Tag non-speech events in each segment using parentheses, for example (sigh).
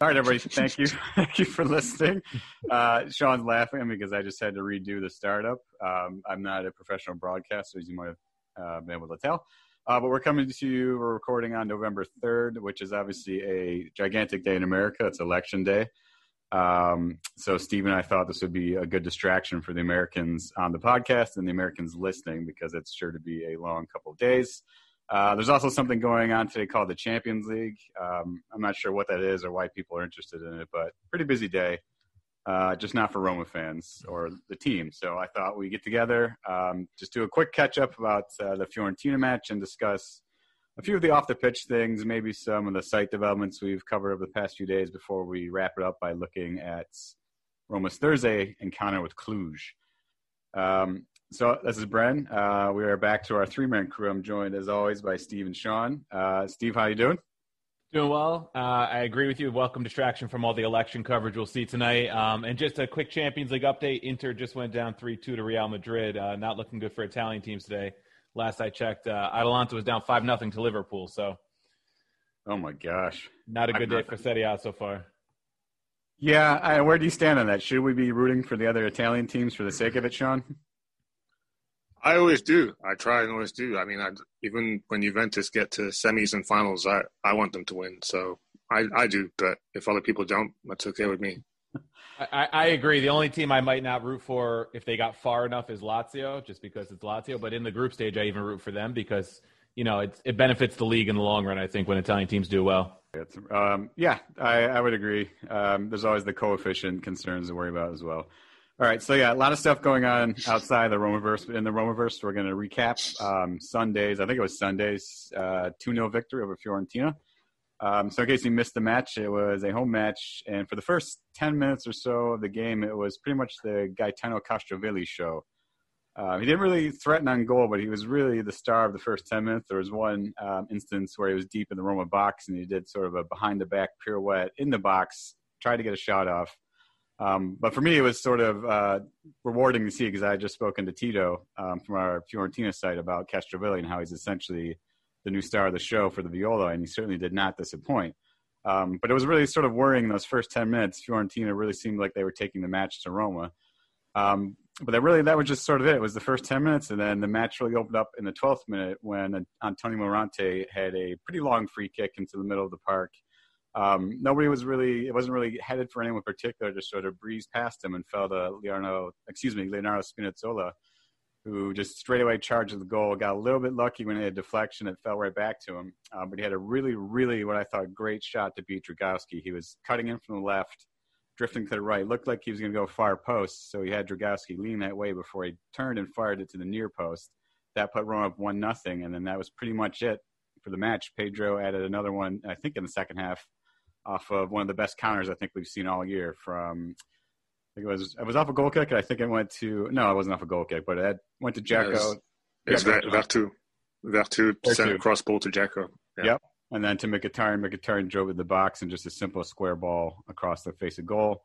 All right, everybody. Thank you. (laughs) Thank you for listening. Uh, Sean's laughing because I just had to redo the startup. Um, I'm not a professional broadcaster, as you might have uh, been able to tell. Uh, but we're coming to you. We're recording on November 3rd, which is obviously a gigantic day in America. It's election day. Um, so Steve and I thought this would be a good distraction for the Americans on the podcast and the Americans listening because it's sure to be a long couple of days. Uh, there's also something going on today called the Champions League. Um, I'm not sure what that is or why people are interested in it, but pretty busy day. Uh, just not for Roma fans or the team. So I thought we get together, um, just do a quick catch up about uh, the Fiorentina match and discuss a few of the off the pitch things, maybe some of the site developments we've covered over the past few days before we wrap it up by looking at Roma's Thursday encounter with Cluj. Um, so this is Bren. Uh, we are back to our three man crew. I'm joined as always by Steve and Sean. Uh, Steve, how you doing? Doing well. Uh, I agree with you. Welcome distraction from all the election coverage we'll see tonight. Um, and just a quick Champions League update. Inter just went down 3 2 to Real Madrid. Uh, not looking good for Italian teams today. Last I checked, uh, Atalanta was down 5 0 to Liverpool. So Oh my gosh. not a good day I'm- for Serie A so far. Yeah, I, where do you stand on that? Should we be rooting for the other Italian teams for the sake of it, Sean? I always do. I try and always do. I mean, I, even when Juventus get to semis and finals, I, I want them to win. So I, I do. But if other people don't, that's okay with me. I, I agree. The only team I might not root for if they got far enough is Lazio, just because it's Lazio. But in the group stage, I even root for them because you know it, it benefits the league in the long run. I think when Italian teams do well. It's, um, yeah, I, I would agree. Um, there's always the coefficient concerns to worry about as well. All right, so yeah, a lot of stuff going on outside the Romaverse. But in the Romaverse, we're going to recap um, Sundays. I think it was Sundays, uh, 2 0 victory over Fiorentina. Um, so, in case you missed the match, it was a home match. And for the first 10 minutes or so of the game, it was pretty much the Gaetano Castrovilli show. Uh, he didn't really threaten on goal, but he was really the star of the first 10 minutes. There was one um, instance where he was deep in the Roma box and he did sort of a behind the back pirouette in the box, tried to get a shot off. Um, but for me, it was sort of uh, rewarding to see because I had just spoken to Tito um, from our Fiorentina site about Castrovilli and how he's essentially the new star of the show for the Viola, and he certainly did not disappoint. Um, but it was really sort of worrying in those first 10 minutes. Fiorentina really seemed like they were taking the match to Roma. Um, but that really, that was just sort of it. It was the first 10 minutes, and then the match really opened up in the 12th minute when Antonio Morante had a pretty long free kick into the middle of the park. Um, nobody was really, it wasn't really headed for anyone in particular, just sort of breezed past him and fell to Leonardo, excuse me, Leonardo Spinazzola, who just straight away charged the goal. Got a little bit lucky when he had deflection. It fell right back to him. Uh, but he had a really, really, what I thought, great shot to beat Dragowski. He was cutting in from the left, drifting to the right. Looked like he was going to go far post. So he had Dragowski lean that way before he turned and fired it to the near post. That put Rome up 1 nothing, And then that was pretty much it for the match. Pedro added another one, I think, in the second half off of one of the best counters I think we've seen all year from I think it was it was off a goal kick and I think it went to no it wasn't off a goal kick but it went to Dzeko It's Yeah. Veretout Veretout. sent a cross ball to Dzeko. Yeah. Yep. and then to Mkhitaryan Mkhitaryan drove in the box and just a simple square ball across the face of goal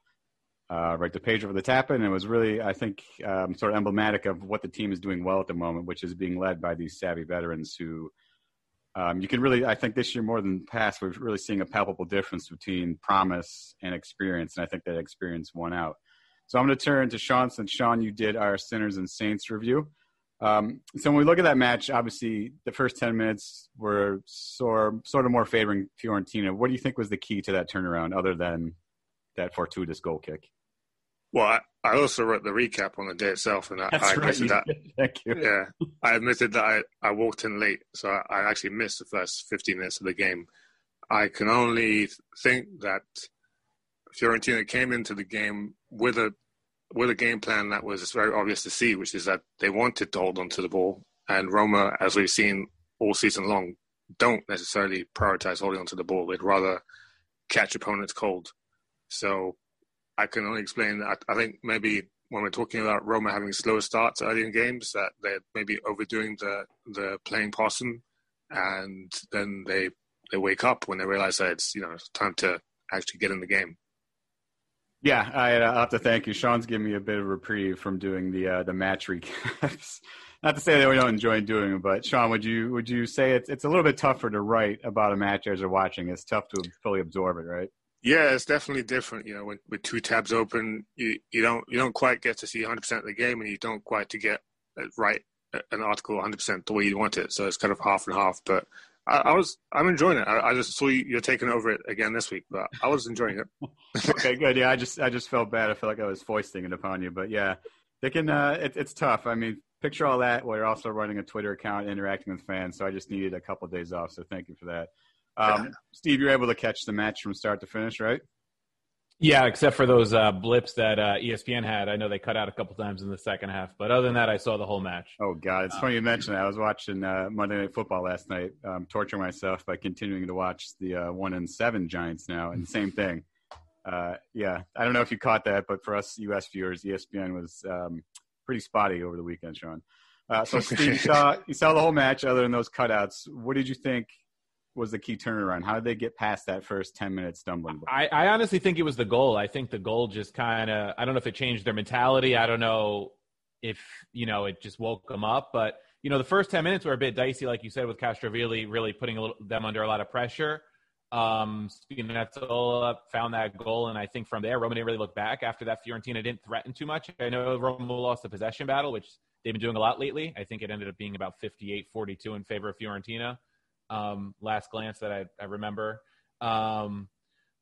uh, right to Pedro for the tap in and it was really I think um, sort of emblematic of what the team is doing well at the moment which is being led by these savvy veterans who Um, you can really, I think this year more than past, we're really seeing a palpable difference between promise and experience, and I think that experience won out. So I'm going to turn to Sean since Sean, you did our Sinners and Saints review. Um, so when we look at that match, obviously the first 10 minutes were sort, sort of more favoring Fiorentina. What do you think was the key to that turnaround other than that fortuitous goal kick? Well, I, I also wrote the recap on the day itself, and I, I admitted right. that. Thank you. Yeah, I admitted that I, I walked in late, so I, I actually missed the first 15 minutes of the game. I can only think that Fiorentina came into the game with a with a game plan that was very obvious to see, which is that they wanted to hold on to the ball, and Roma, as we've seen all season long, don't necessarily prioritize holding on to the ball. They'd rather catch opponents cold. So I can only explain that I think maybe when we're talking about Roma having slow starts early in games, that they're maybe overdoing the the playing possum, and then they they wake up when they realize that it's you know time to actually get in the game. Yeah, I uh, have to thank you. Sean's giving me a bit of reprieve from doing the uh, the match recaps. (laughs) Not to say that we don't enjoy doing them, but Sean, would you would you say it's it's a little bit tougher to write about a match as you're watching? It's tough to fully absorb it, right? Yeah, it's definitely different. You know, when, with two tabs open, you, you don't you don't quite get to see 100 percent of the game, and you don't quite to get write an article 100 percent the way you want it. So it's kind of half and half. But I, I was I'm enjoying it. I, I just saw you, you're taking over it again this week, but I was enjoying it. (laughs) okay, good. Yeah, I just I just felt bad. I felt like I was foisting it upon you, but yeah, they can. Uh, it, it's tough. I mean, picture all that while you're also running a Twitter account, interacting with fans. So I just needed a couple of days off. So thank you for that. Um, Steve, you're able to catch the match from start to finish, right? Yeah, except for those uh, blips that uh, ESPN had. I know they cut out a couple times in the second half, but other than that, I saw the whole match. Oh God, it's funny you mention that. I was watching uh, Monday Night Football last night, um, torturing myself by continuing to watch the uh, one and seven Giants now, and same (laughs) thing. Uh, yeah, I don't know if you caught that, but for us U.S. viewers, ESPN was um, pretty spotty over the weekend, Sean. Uh, so Steve, you saw, you saw the whole match. Other than those cutouts, what did you think was the key turnaround? How did they get past that first 10 minute stumbling block? I, I honestly think it was the goal. I think the goal just kind of, I don't know if it changed their mentality. I don't know if, you know, it just woke them up. But, you know, the first 10 minutes were a bit dicey, like you said, with Castrovilli really putting little, them under a lot of pressure. Um, Spinazzola found that goal, and I think from there, Roma didn't really look back. After that, Fiorentina didn't threaten too much. I know Roma lost the possession battle, which they've been doing a lot lately. I think it ended up being about 58-42 in favor of Fiorentina um, last glance that I, I remember. Um,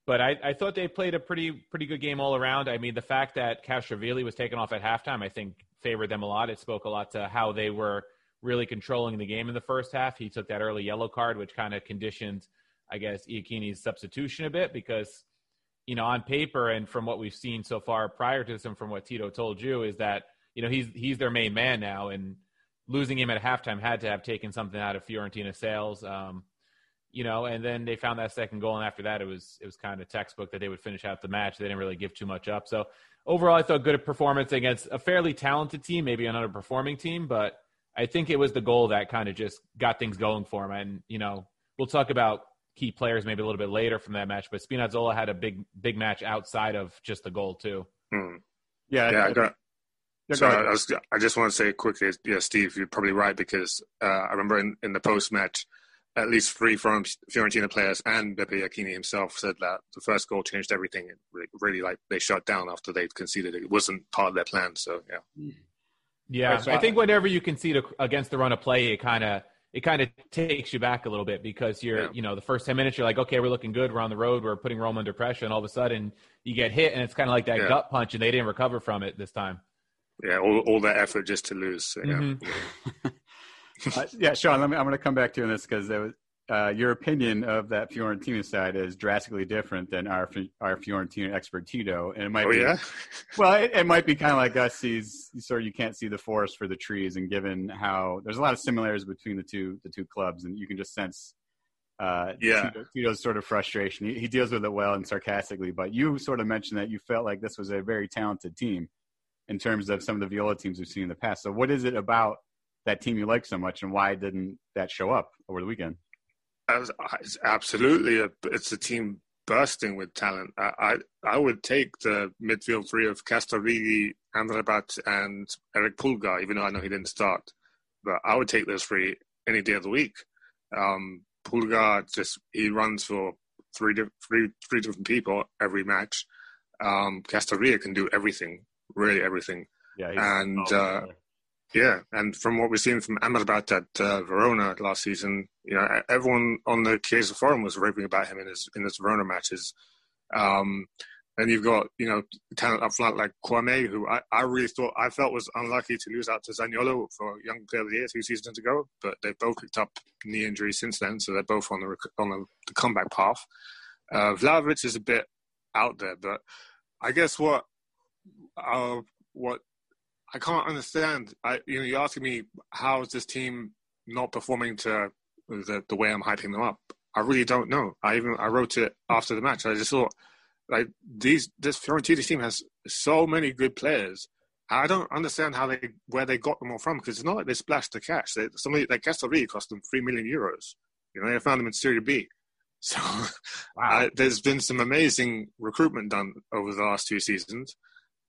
but I, I, thought they played a pretty pretty good game all around. I mean, the fact that Castrovilli was taken off at halftime, I think, favored them a lot. It spoke a lot to how they were really controlling the game in the first half. He took that early yellow card, which kind of conditioned, I guess, Iachini's substitution a bit because, you know, on paper and from what we've seen so far prior to this and from what Tito told you is that, you know, he's he's their main man now and – losing him at halftime had to have taken something out of Fiorentina sails. Um, you know, and then they found that second goal, and after that, it was it was kind of textbook that they would finish out the match. They didn't really give too much up. So overall, I thought good performance against a fairly talented team, maybe an underperforming team, but I think it was the goal that kind of just got things going for him. And you know, we'll talk about key players maybe a little bit later from that match, but Spinazzola had a big big match outside of just the goal too. Hmm. Yeah, yeah, I got so I, was, I, just want to say quickly, yeah, Steve, you're probably right because uh, I remember in, in the post match, at least three from Fiorentina players and Beppe Iachini himself said that the first goal changed everything. It really, really, like they shut down after they'd conceded. It wasn't part of their plan. So yeah, yeah. I, I think whenever you concede against the run of play, it kind of it kind of takes you back a little bit because you're, yeah. you know, the first 10 minutes, you're like, okay, we're looking good. We're on the road. We're putting Rome under pressure. And all of a sudden you get hit and it's kind of like that yeah. gut punch and they didn't recover from it this time yeah, all, all that effort just to lose. So, yeah. Mm-hmm. (laughs) uh, yeah, Sean, me, I'm going to come back to you on this because uh, your opinion of that Fiorentina side is drastically different than our our Fiorentina expert Tito, and it might oh, be, yeah? (laughs) well, it, it, might be kind of like us. Sees sort of you can't see the forest for the trees, and given how there's a lot of similarities between the two the two clubs, and you can just sense. Uh, yeah, Tito, Tito's sort of frustration. He, he deals with it well and sarcastically, but you sort of mentioned that you felt like this was a very talented team in terms of some of the Viola teams we've seen in the past. So, what is it about that team you like so much, and why didn't that show up over the weekend? Absolutely, a, it's a team bursting with talent. I, I, I would take the midfield three of Castrovilli, Amrabat, and Eric Pulgar, even though I know he didn't start. But I would take those three any day of the week. Um, Pulgar just he runs for three, three, three different people every match. Um, Castrovilli can do everything, really everything. Yeah, and uh, yeah, and from what we've seen from Amrabat at uh, Verona last season, you know, everyone on the Chiesa forum was raving about him in his in his Verona matches. Um, and you've got, you know, talent up front like Kouamé, who I, I really thought, I felt was unlucky to lose out to Zaniolo for Young Player of the Year two seasons ago, but they've both picked up knee injuries since then, so they're both on the, on the, the comeback path. Uh, Vlahovic is a bit out there, but I guess what, uh, what I can't understand, I, you know, you're asking me, how is this team not performing to the, the way I'm hyping them up? I really don't know. I even, I wrote it after the match. I just thought, like these, this Fiorentina team has so many good players. I don't understand how they where they got them all from because it's not like they splashed the cash. They, somebody like Castorri cost them three million euros. You know, they found them in Serie B. (laughs) So wow. there's been some amazing recruitment done over the last two seasons,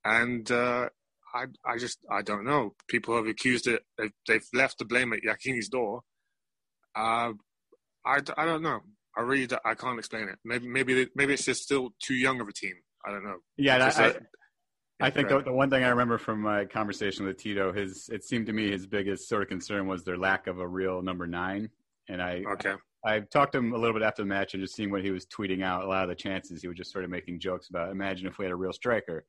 and uh, I I just I don't know. People have accused it. They've, they've left the blame at Iachini's door. Uh, I, I don't know. I really I can't explain it. Maybe maybe maybe it's just still too young of a team. I don't know. Yeah, I, I, I, think the, the, one thing I remember from my conversation with Tito, his it seemed to me his biggest sort of concern was their lack of a real number nine. And I okay. I, I talked to him a little bit after the match and just seeing what he was tweeting out. A lot of the chances he was just sort of making jokes about. Imagine if we had a real striker.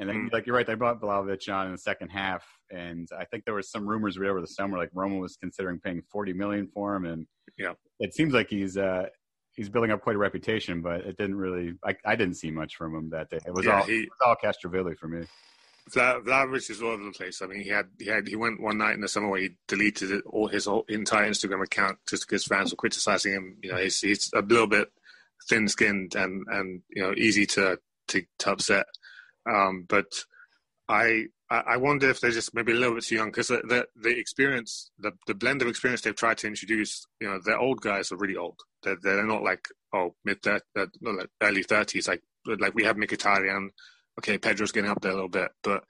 And then, mm. like you're right, they brought Vlahovic on in the second half, and I think there was some rumors over the summer, like Roma was considering paying 40 million for him, and yeah, it seems like he's uh, he's building up quite a reputation, but it didn't really. I, I didn't see much from him that day. It was yeah, all he, it was all Castrovilli for me. Vlahovic is all over the place. I mean, he had he had he went one night in the summer where he deleted it, all his whole entire Instagram account just because fans were criticizing him. You know, he's he's a little bit thin-skinned and and you know easy to to, to upset. Um, but I I wonder if they're just maybe a little bit too young because the, the, the experience, the the blend of experience they've tried to introduce, you know, their old guys are really old. They're, they're not like oh mid not like early thirties. Like like we have Mkhitaryan. Okay, Pedro's getting up there a little bit, but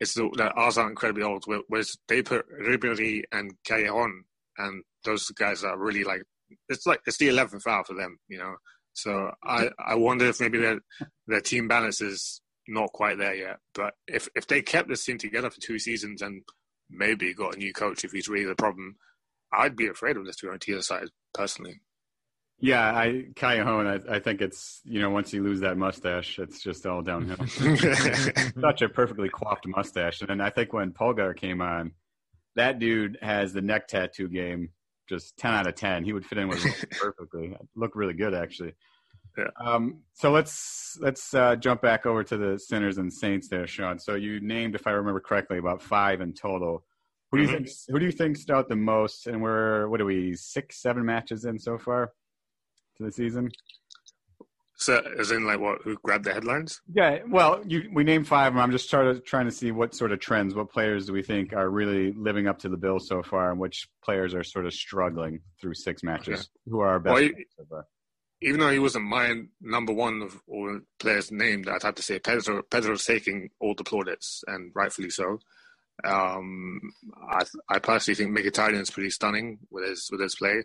it's the, the ours are incredibly old. Whereas they put Ribery and Callejon, and those guys are really like it's like it's the eleventh hour for them, you know. So I I wonder if maybe their their team balance is not quite there yet. But if if they kept this team together for two seasons and maybe got a new coach if he's really the problem, I'd be afraid of this Fiorentina side personally. Yeah, I Callejon, I, I think it's you know once you lose that mustache, it's just all downhill. (laughs) (laughs) Such a perfectly coiffed mustache, and then I think when Pulgar came on, that dude has the neck tattoo game just ten out of ten. He would fit in with (laughs) perfectly. Look really good actually. Yeah. Um, so let's let's uh, jump back over to the sinners and saints there, Sean. So you named, if I remember correctly, about five in total. Who do you mm-hmm. think? Who do you think stood out the most? And we're what are we six, seven matches in so far to the season? So, as in like what? Who grabbed the headlines? Yeah. Well, you, we named five, and I'm just trying to trying to see what sort of trends, what players do we think are really living up to the bill so far, and which players are sort of struggling through six matches. Okay. Who are our best well, so far? Even though he wasn't my number one of all players named, I'd have to say Pedro. Pedro's taking all the plaudits, and rightfully so. Um, I, I personally think Mkhitaryan is pretty stunning with his with his play.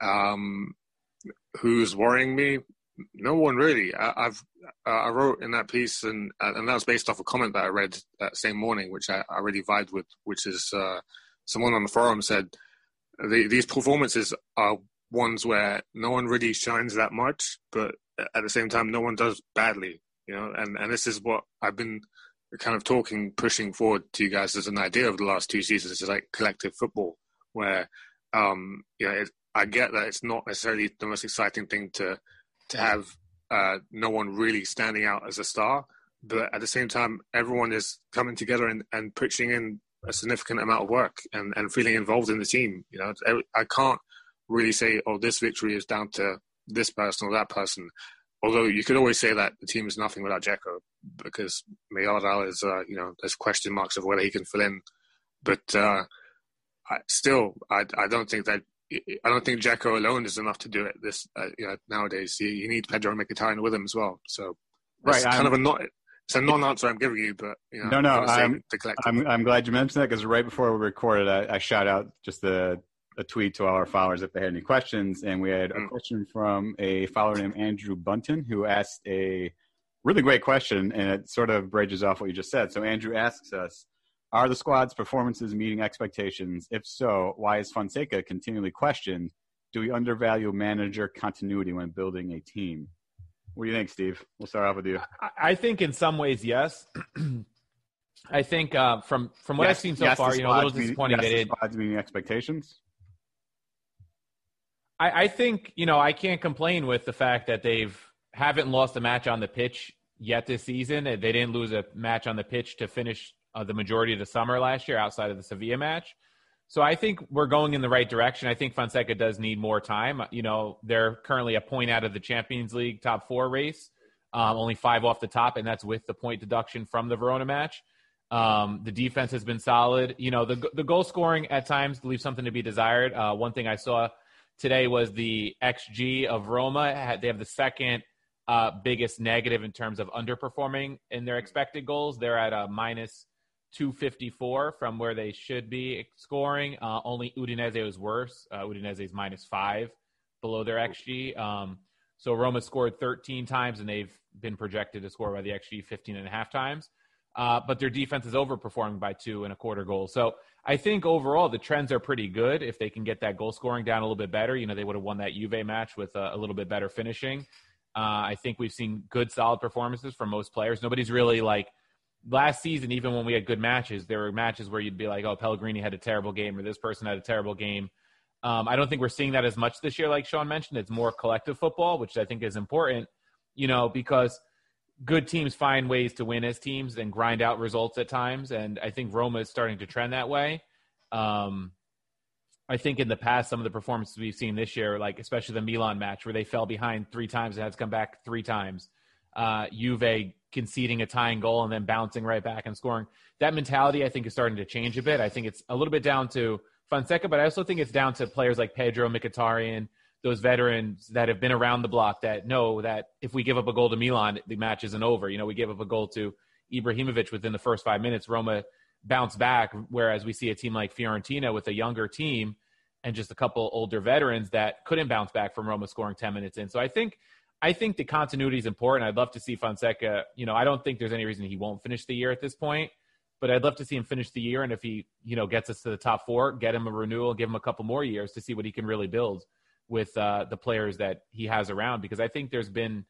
Um, who's worrying me? No one really. I, have I wrote in that piece, and and that was based off a comment that I read that same morning, which I, I really vibed with. Which is uh, someone on the forum said the, these performances are ones where no one really shines that much, but at the same time, no one does badly. You know, and and this is what I've been kind of talking, pushing forward to you guys as an idea of the last two seasons. Is like collective football, where um, you know, it, I get that it's not necessarily the most exciting thing to to have uh, no one really standing out as a star, but at the same time, everyone is coming together and, and pitching in a significant amount of work and, and feeling involved in the team. You know, I can't really say, oh, this victory is down to this person or that person. Although you could always say that the team is nothing without Dzeko because Mayoral is, uh, you know, there's question marks of whether he can fill in. But uh, I, still, I, I don't think that I don't think Dzeko alone is enough to do it. This uh, you know, nowadays, you, you need Pedro Mkhitaryan with him as well. So right, kind I'm, of a not. It's a non-answer I'm giving you, but you know, no, no, I'm, I'm, I'm glad you mentioned that because right before we recorded, I, I shout out just the a tweet to all our followers if they had any questions, and we had a Mm. question from a follower named Andrew Bunton who asked a really great question, and it sort of bridges off what you just said. So Andrew asks us, "Are the squad's performances meeting expectations? If so, why is Fonseca continually questioned? Do we undervalue manager continuity when building a team?" What do you think, Steve? We'll start off with you. I, I think in some ways, yes. (clears throat) I think uh, from from what Yes- I've seen so yes, far, you know, a little squad's disappointing yes, that the it. squad's meeting expectations. I, I think you know I can't complain with the fact that they've haven't lost a match on the pitch yet this season. They didn't lose a match on the pitch to finish uh, the majority of the summer last year, outside of the Sevilla match. So I think we're going in the right direction. I think Fonseca does need more time. You know, they're currently a point out of the Champions League top four race, um, only five off the top, and that's with the point deduction from the Verona match. Um, the defense has been solid. You know, the the goal scoring at times leaves something to be desired. Uh, one thing I saw today was the xG of Roma. They have the second uh, biggest negative in terms of underperforming in their expected goals. They're at a minus 254 from where they should be scoring. Uh, only Udinese was worse. Uh, Udinese is minus five below their xG. Um, so Roma scored 13 times, and they've been projected to score by the xG 15 and a half times. Uh, but their defense is overperforming by two and a quarter goals. So I think overall the trends are pretty good. If they can get that goal scoring down a little bit better, you know, they would have won that Juve match with a, a little bit better finishing. Uh, I think we've seen good, solid performances from most players. Nobody's really like last season, even when we had good matches, there were matches where you'd be like, oh, Pellegrini had a terrible game or this person had a terrible game. Um, I don't think we're seeing that as much this year, like Sean mentioned. It's more collective football, which I think is important, you know, because good teams find ways to win as teams and grind out results at times. And I think Roma is starting to trend that way. Um, I think in the past, some of the performances we've seen this year, like especially the Milan match where they fell behind three times and had to come back three times. Uh, Juve conceding a tying goal and then bouncing right back and scoring. That mentality, I think, is starting to change a bit. I think it's a little bit down to Fonseca, but I also think it's down to players like Pedro Mkhitaryan, those veterans that have been around the block that know that if we give up a goal to Milan, the match isn't over. You know, we gave up a goal to Ibrahimovic within the first five minutes. Roma bounce back, whereas we see a team like Fiorentina with a younger team and just a couple older veterans that couldn't bounce back from Roma scoring 10 minutes in. So I think I think the continuity is important. I'd love to see Fonseca, you know, I don't think there's any reason he won't finish the year at this point, but I'd love to see him finish the year and if he, you know, gets us to the top 4, get him a renewal, give him a couple more years to see what he can really build with uh, the players that he has around because I think there's been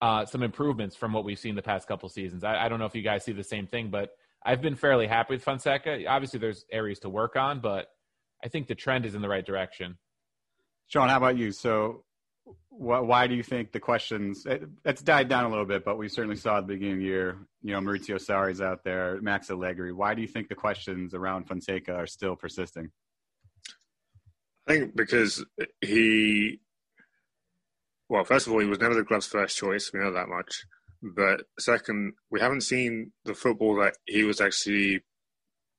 uh, some improvements from what we've seen the past couple seasons. I, I don't know if you guys see the same thing, but I've been fairly happy with Fonseca. Obviously, there's areas to work on, but I think the trend is in the right direction. Sean, how about you? So, wh- why do you think the questions? It, it's died down a little bit, but we certainly saw at the beginning of the year. You know, Maurizio Sarri's out there, Max Allegri. Why do you think the questions around Fonseca are still persisting? I think because he, well, first of all, he was never the club's first choice. We know that much. But second, we haven't seen the football that he was actually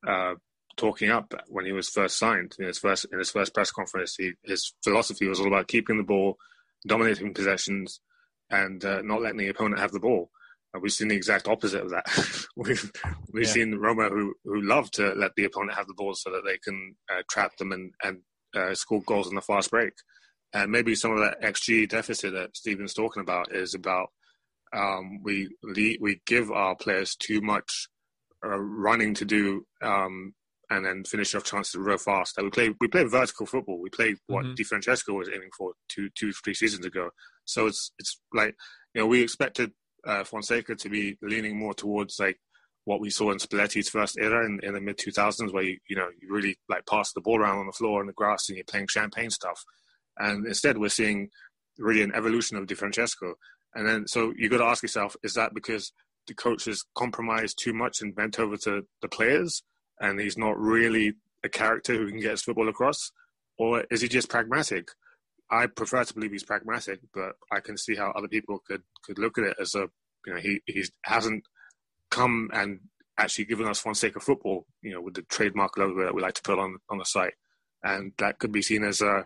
uh, talking up when he was first signed. In his first in his first press conference, he, his philosophy was all about keeping the ball, dominating possessions, and uh, not letting the opponent have the ball. And we've seen the exact opposite of that. (laughs) we've we've Yeah. seen Roma who who love to let the opponent have the ball so that they can uh, trap them and and uh, score goals in the fast break. And maybe some of that XG deficit that Stephen's talking about is about um, we we give our players too much uh, running to do um, and then finish off chances real fast. Like we play we play vertical football. We play what Mhm. Di Francesco was aiming for two two three seasons ago. So it's it's like you know we expected uh, Fonseca to be leaning more towards like what we saw in Spalletti's first era in, in the mid 2000s, where you, you know you really like pass the ball around on the floor and the grass and you're playing champagne stuff. And instead, we're seeing really an evolution of Di Francesco. And then, so you got to ask yourself: Is that because the coach has compromised too much and bent over to the players, and he's not really a character who can get his football across, or is he just pragmatic? I prefer to believe he's pragmatic, but I can see how other people could could look at it as a you know he he hasn't come and actually giving us Fonseca football, you know, with the trademark logo that we like to put on on the site, and that could be seen as a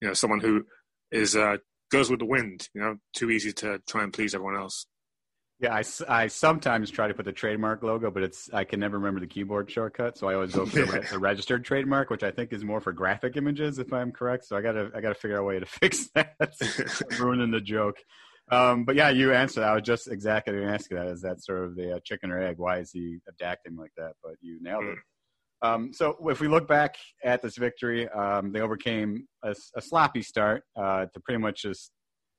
you know someone who is uh, goes with the wind, you know, too easy to try and please everyone else. Yeah, I, I sometimes try to put the trademark logo, but it's I can never remember the keyboard shortcut, so I always go for the, (laughs) the registered trademark, which I think is more for graphic images, if I'm correct. So I gotta I gotta figure out a way to (laughs) fix that, (laughs) ruining the joke. Um, but yeah, you answered. I was just exactly going to ask you that. Is that sort of the uh, chicken or egg? Why is he adapting like that? But you nailed it. Hmm. Um, so if we look back at this victory, um, they overcame a, a sloppy start uh, to pretty much just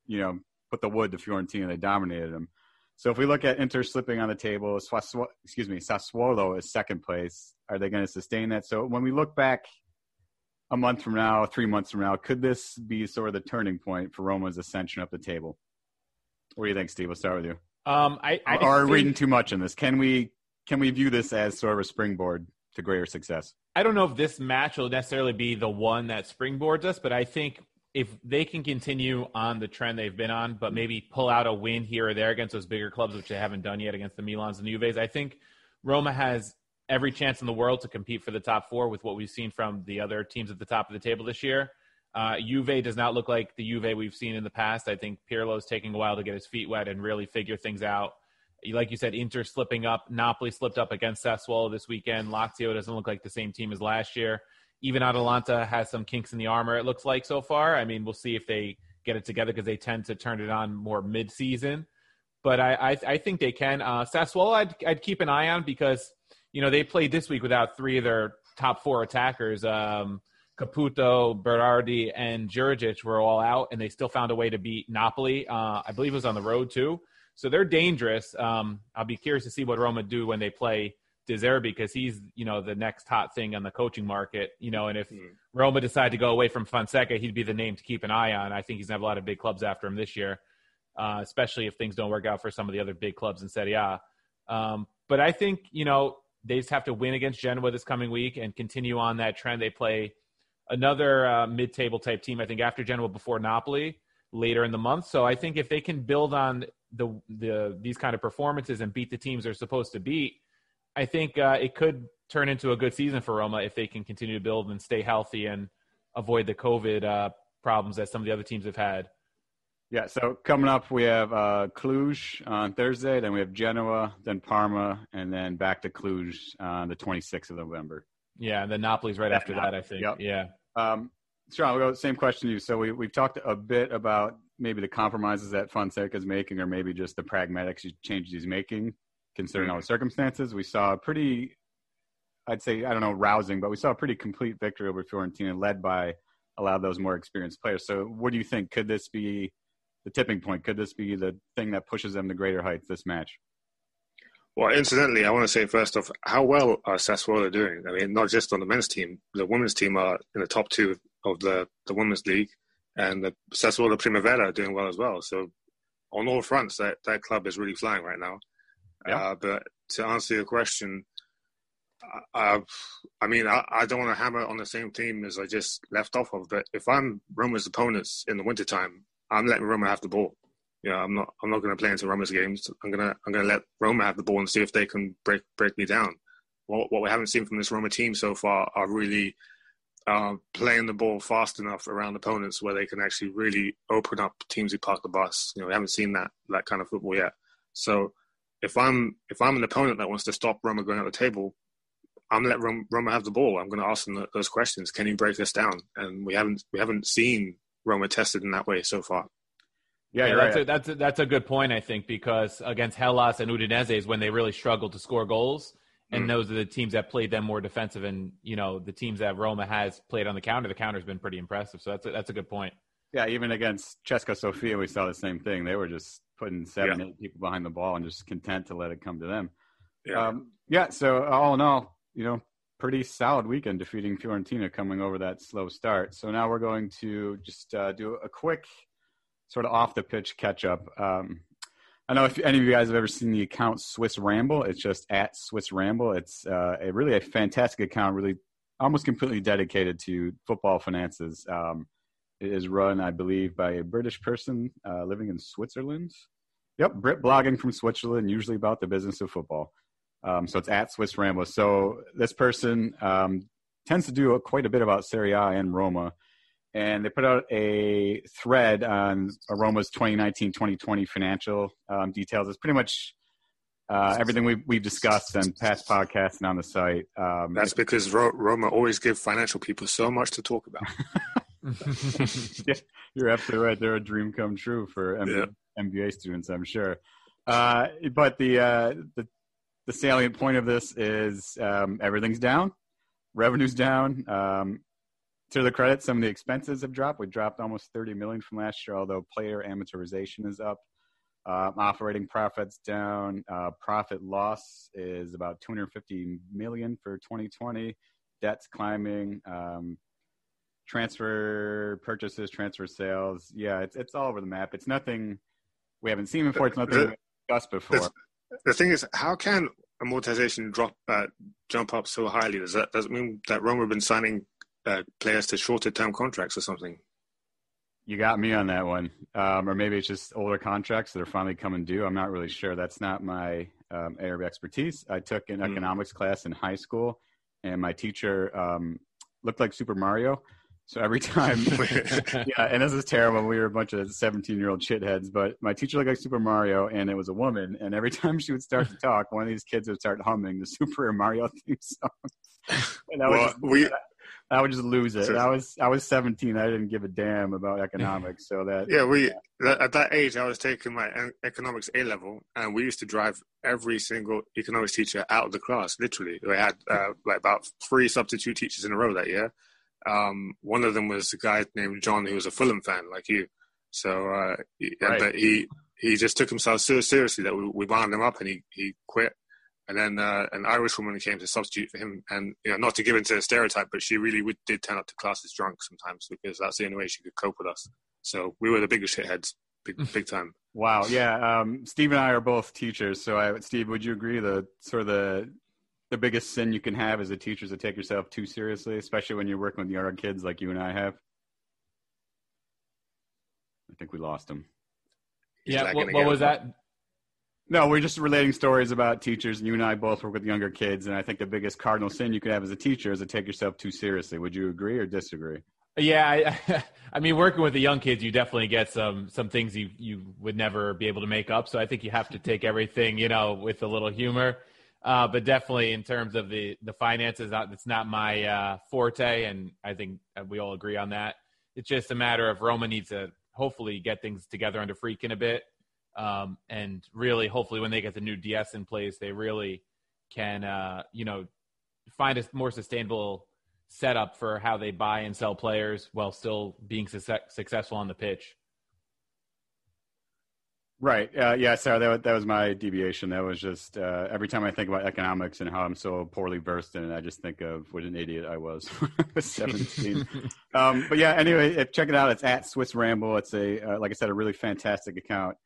you know put the wood to Fiorentina. They dominated them. So if we look at Inter slipping on the table, excuse me, Sassuolo is second place. Are they going to sustain that? So when we look back a month from now, three months from now, could this be sort of the turning point for Roma's ascension up the table? What do you think, Steve? We'll start with you. Um, I, I are think, reading too much in this. Can we can we view this as sort of a springboard to greater success? I don't know if this match will necessarily be the one that springboards us, but I think if they can continue on the trend they've been on, but maybe pull out a win here or there against those bigger clubs, which they haven't done yet against the Milans and the Juves, I think Roma has every chance in the world to compete for the top four with what we've seen from the other teams at the top of the table this year. Uh, Juve does not look like the Juve we've seen in the past. I think Pirlo's taking a while to get his feet wet and really figure things out. Like you said, Inter slipping up. Napoli slipped up against Sassuolo this weekend. Lazio doesn't look like the same team as last year even Atalanta has some kinks in the armor. It looks like so far. I mean, we'll see if they get it together because they tend to turn it on more mid-season. But I, I, I think they can. Uh, Sassuolo, I'd, I'd keep an eye on because you know they played this week without three of their top four attackers. Um, Caputo, Berardi, and Juricic were all out, and they still found a way to beat Napoli. Uh, I believe it was on the road too. So they're dangerous. Um, I'll be curious to see what Roma do when they play De Zerbi because he's you know the next hot thing on the coaching market. You know, and if mm. Roma decide to go away from Fonseca, he'd be the name to keep an eye on. I think he's gonna have a lot of big clubs after him this year, uh, especially if things don't work out for some of the other big clubs in Serie A. Um, but I think you know they just have to win against Genoa this coming week and continue on that trend. They play another uh, mid-table type team. I think after Genoa, before Napoli later in the month. So I think if they can build on the the these kind of performances and beat the teams they're supposed to beat I think uh, it could turn into a good season for Roma if they can continue to build and stay healthy and avoid the COVID uh, problems that some of the other teams have had. Yeah, so coming up, we have uh, Cluj on Thursday, then we have Genoa, then Parma, and then back to Cluj on the 26th of November. Yeah, and then Napoli's right after that, I think. Yep. Yeah. Um, Sean, we'll go same question to you. So we, we've talked a bit about maybe the compromises that Fonseca is making, or maybe just the pragmatic changes he's making considering all the circumstances. We saw a pretty, I'd say, I don't know, rousing, but we saw a pretty complete victory over Fiorentina, led by a lot of those more experienced players. So, what do you think? Could this be the tipping point? Could this be the thing that pushes them to greater heights this match? Well, incidentally, I want to say first off, how well are Sassuolo doing? I mean, not just on the men's team, the women's team are in the top two of the, the women's league, and the Sassuolo Primavera are doing well as well. So, on all fronts, that, that club is really flying right now. Yeah. Uh, but to answer your question, I, I mean, I, I, don't want to hammer on the same team as I just left off of. But if I'm Roma's opponents in the wintertime, I'm letting Roma have the ball. Yeah, I'm not. I'm not going to play into Roma's games. I'm gonna. I'm gonna let Roma have the ball and see if they can break break me down. What, what we haven't seen from this Roma team so far are really uh, playing the ball fast enough around opponents where they can actually really open up teams who park the bus. You know, we haven't seen that that kind of football yet. So if I'm if I'm an opponent that wants to stop Roma going out the table, I'm let Roma have the ball. I'm going to ask them those questions. Can you break this down? And we haven't we haven't seen Roma tested in that way so far. Yeah, yeah that's, right. a, that's a, that's a good point. I think because against Hellas and Udinese is when they really struggled to score goals, and mm. those are the teams that played them more defensive. And you know the teams that Roma has played on the counter, the counter's been pretty impressive. So that's a, that's a good point. Yeah, even against CSKA Sofia, we saw the same thing. They were just putting seven, yeah. eight people behind the ball and just content to let it come to them. Yeah. Um, yeah. So all in all, you know, pretty solid weekend defeating Fiorentina coming over that slow start. So now we're going to just uh, do a quick sort of off the pitch catch up. Um, I know if any of you guys have ever seen the account Swiss Ramble, it's just at Swiss Ramble. It's uh, a really a fantastic account, really almost completely dedicated to football finances. Um, it is run, I believe, by a British person uh, living in Switzerland. Yep, Brit blogging from Switzerland, usually about the business of football. Um, so it's at Swiss Ramble. So this person um, tends to do quite a bit about Serie A and Roma. And they put out a thread on Aroma's 2019-2020 financial um, details. It's pretty much uh, everything we've, we've discussed on past podcasts and on the site. Um, That's because Ro- Roma always give financial people so much to talk about. (laughs) (laughs) yeah, you're absolutely right. They're a dream come true for MBA, yeah. MBA students, I'm sure. Uh, but the, uh, the the salient point of this is um, everything's down, revenue's down. Um, to the credit, some of the expenses have dropped. We dropped almost 30 million from last year, although player amortization is up. Uh, operating profits down. Uh, profit loss is about 250 million for 2020. Debts climbing. Um, transfer purchases, transfer sales. Yeah, it's it's all over the map. It's nothing we haven't seen before. It's nothing we discussed before. The thing is, how can amortization drop uh, jump up so highly? Does that does it mean that Roma have been signing uh, players to shorter term contracts or something? You got me on that one, um, or maybe it's just older contracts that are finally coming due. I'm not really sure. That's not my um, area of expertise. I took an mm. economics class in high school, and my teacher um, looked like Super Mario. So every (laughs) time, (laughs) yeah, and this is terrible. We were a bunch of 17 year old shitheads, but my teacher looked like Super Mario and it was a woman. And every (laughs) time she would start to talk, one of these kids would start humming the Super Mario theme song. And I, well, just, we, I would just lose it. I was, I was 17. I didn't give a damn about economics. So that, yeah, we, yeah. at that age, I was taking my economics A level and we used to drive every single economics teacher out of the class, literally. We had uh, like about three substitute teachers in a row that year um, one of them was a guy named John who was a Fulham fan like you. So uh, right. but he he just took himself so seriously that we, we wound him up and he, he quit. And then uh, an Irish woman came to substitute for him, and you know, not to give into a stereotype, but she really would, did turn up to classes drunk sometimes because that's the only way she could cope with us. So we were the biggest shitheads, big, big time. Wow, yeah. Um, Steve and I are both teachers, so I, Steve, would you agree the sort of the the biggest sin you can have as a teacher is to take yourself too seriously, especially when you're working with younger kids like you and I have. I think we lost him. yeah, what, what was that? No, we're just relating stories about teachers, and you and I both work with younger kids, and I think the biggest cardinal sin you could have as a teacher is to take yourself too seriously. Would you agree or disagree? Yeah, I, (laughs) I mean, working with the young kids, you definitely get some some things you you would never be able to make up. So I think you have to take everything, you know, with a little humor. Uh, but definitely in terms of the the finances, it's not my uh, forte, and I think we all agree on that. It's just a matter of Roma needs to hopefully get things together under Friedkin a bit, um, and really hopefully when they get the new DS in place, they really can uh, you know find a more sustainable setup for how they buy and sell players while still being su- successful on the pitch. Right. Uh, yeah, Sarah, that, that was my deviation. That was just uh, every time I think about economics and how I'm so poorly versed in it, I just think of what an idiot I was (laughs) 17. (laughs) um, but yeah, anyway, check it out. It's at Swiss Ramble. It's a, uh, like I said, a really fantastic account.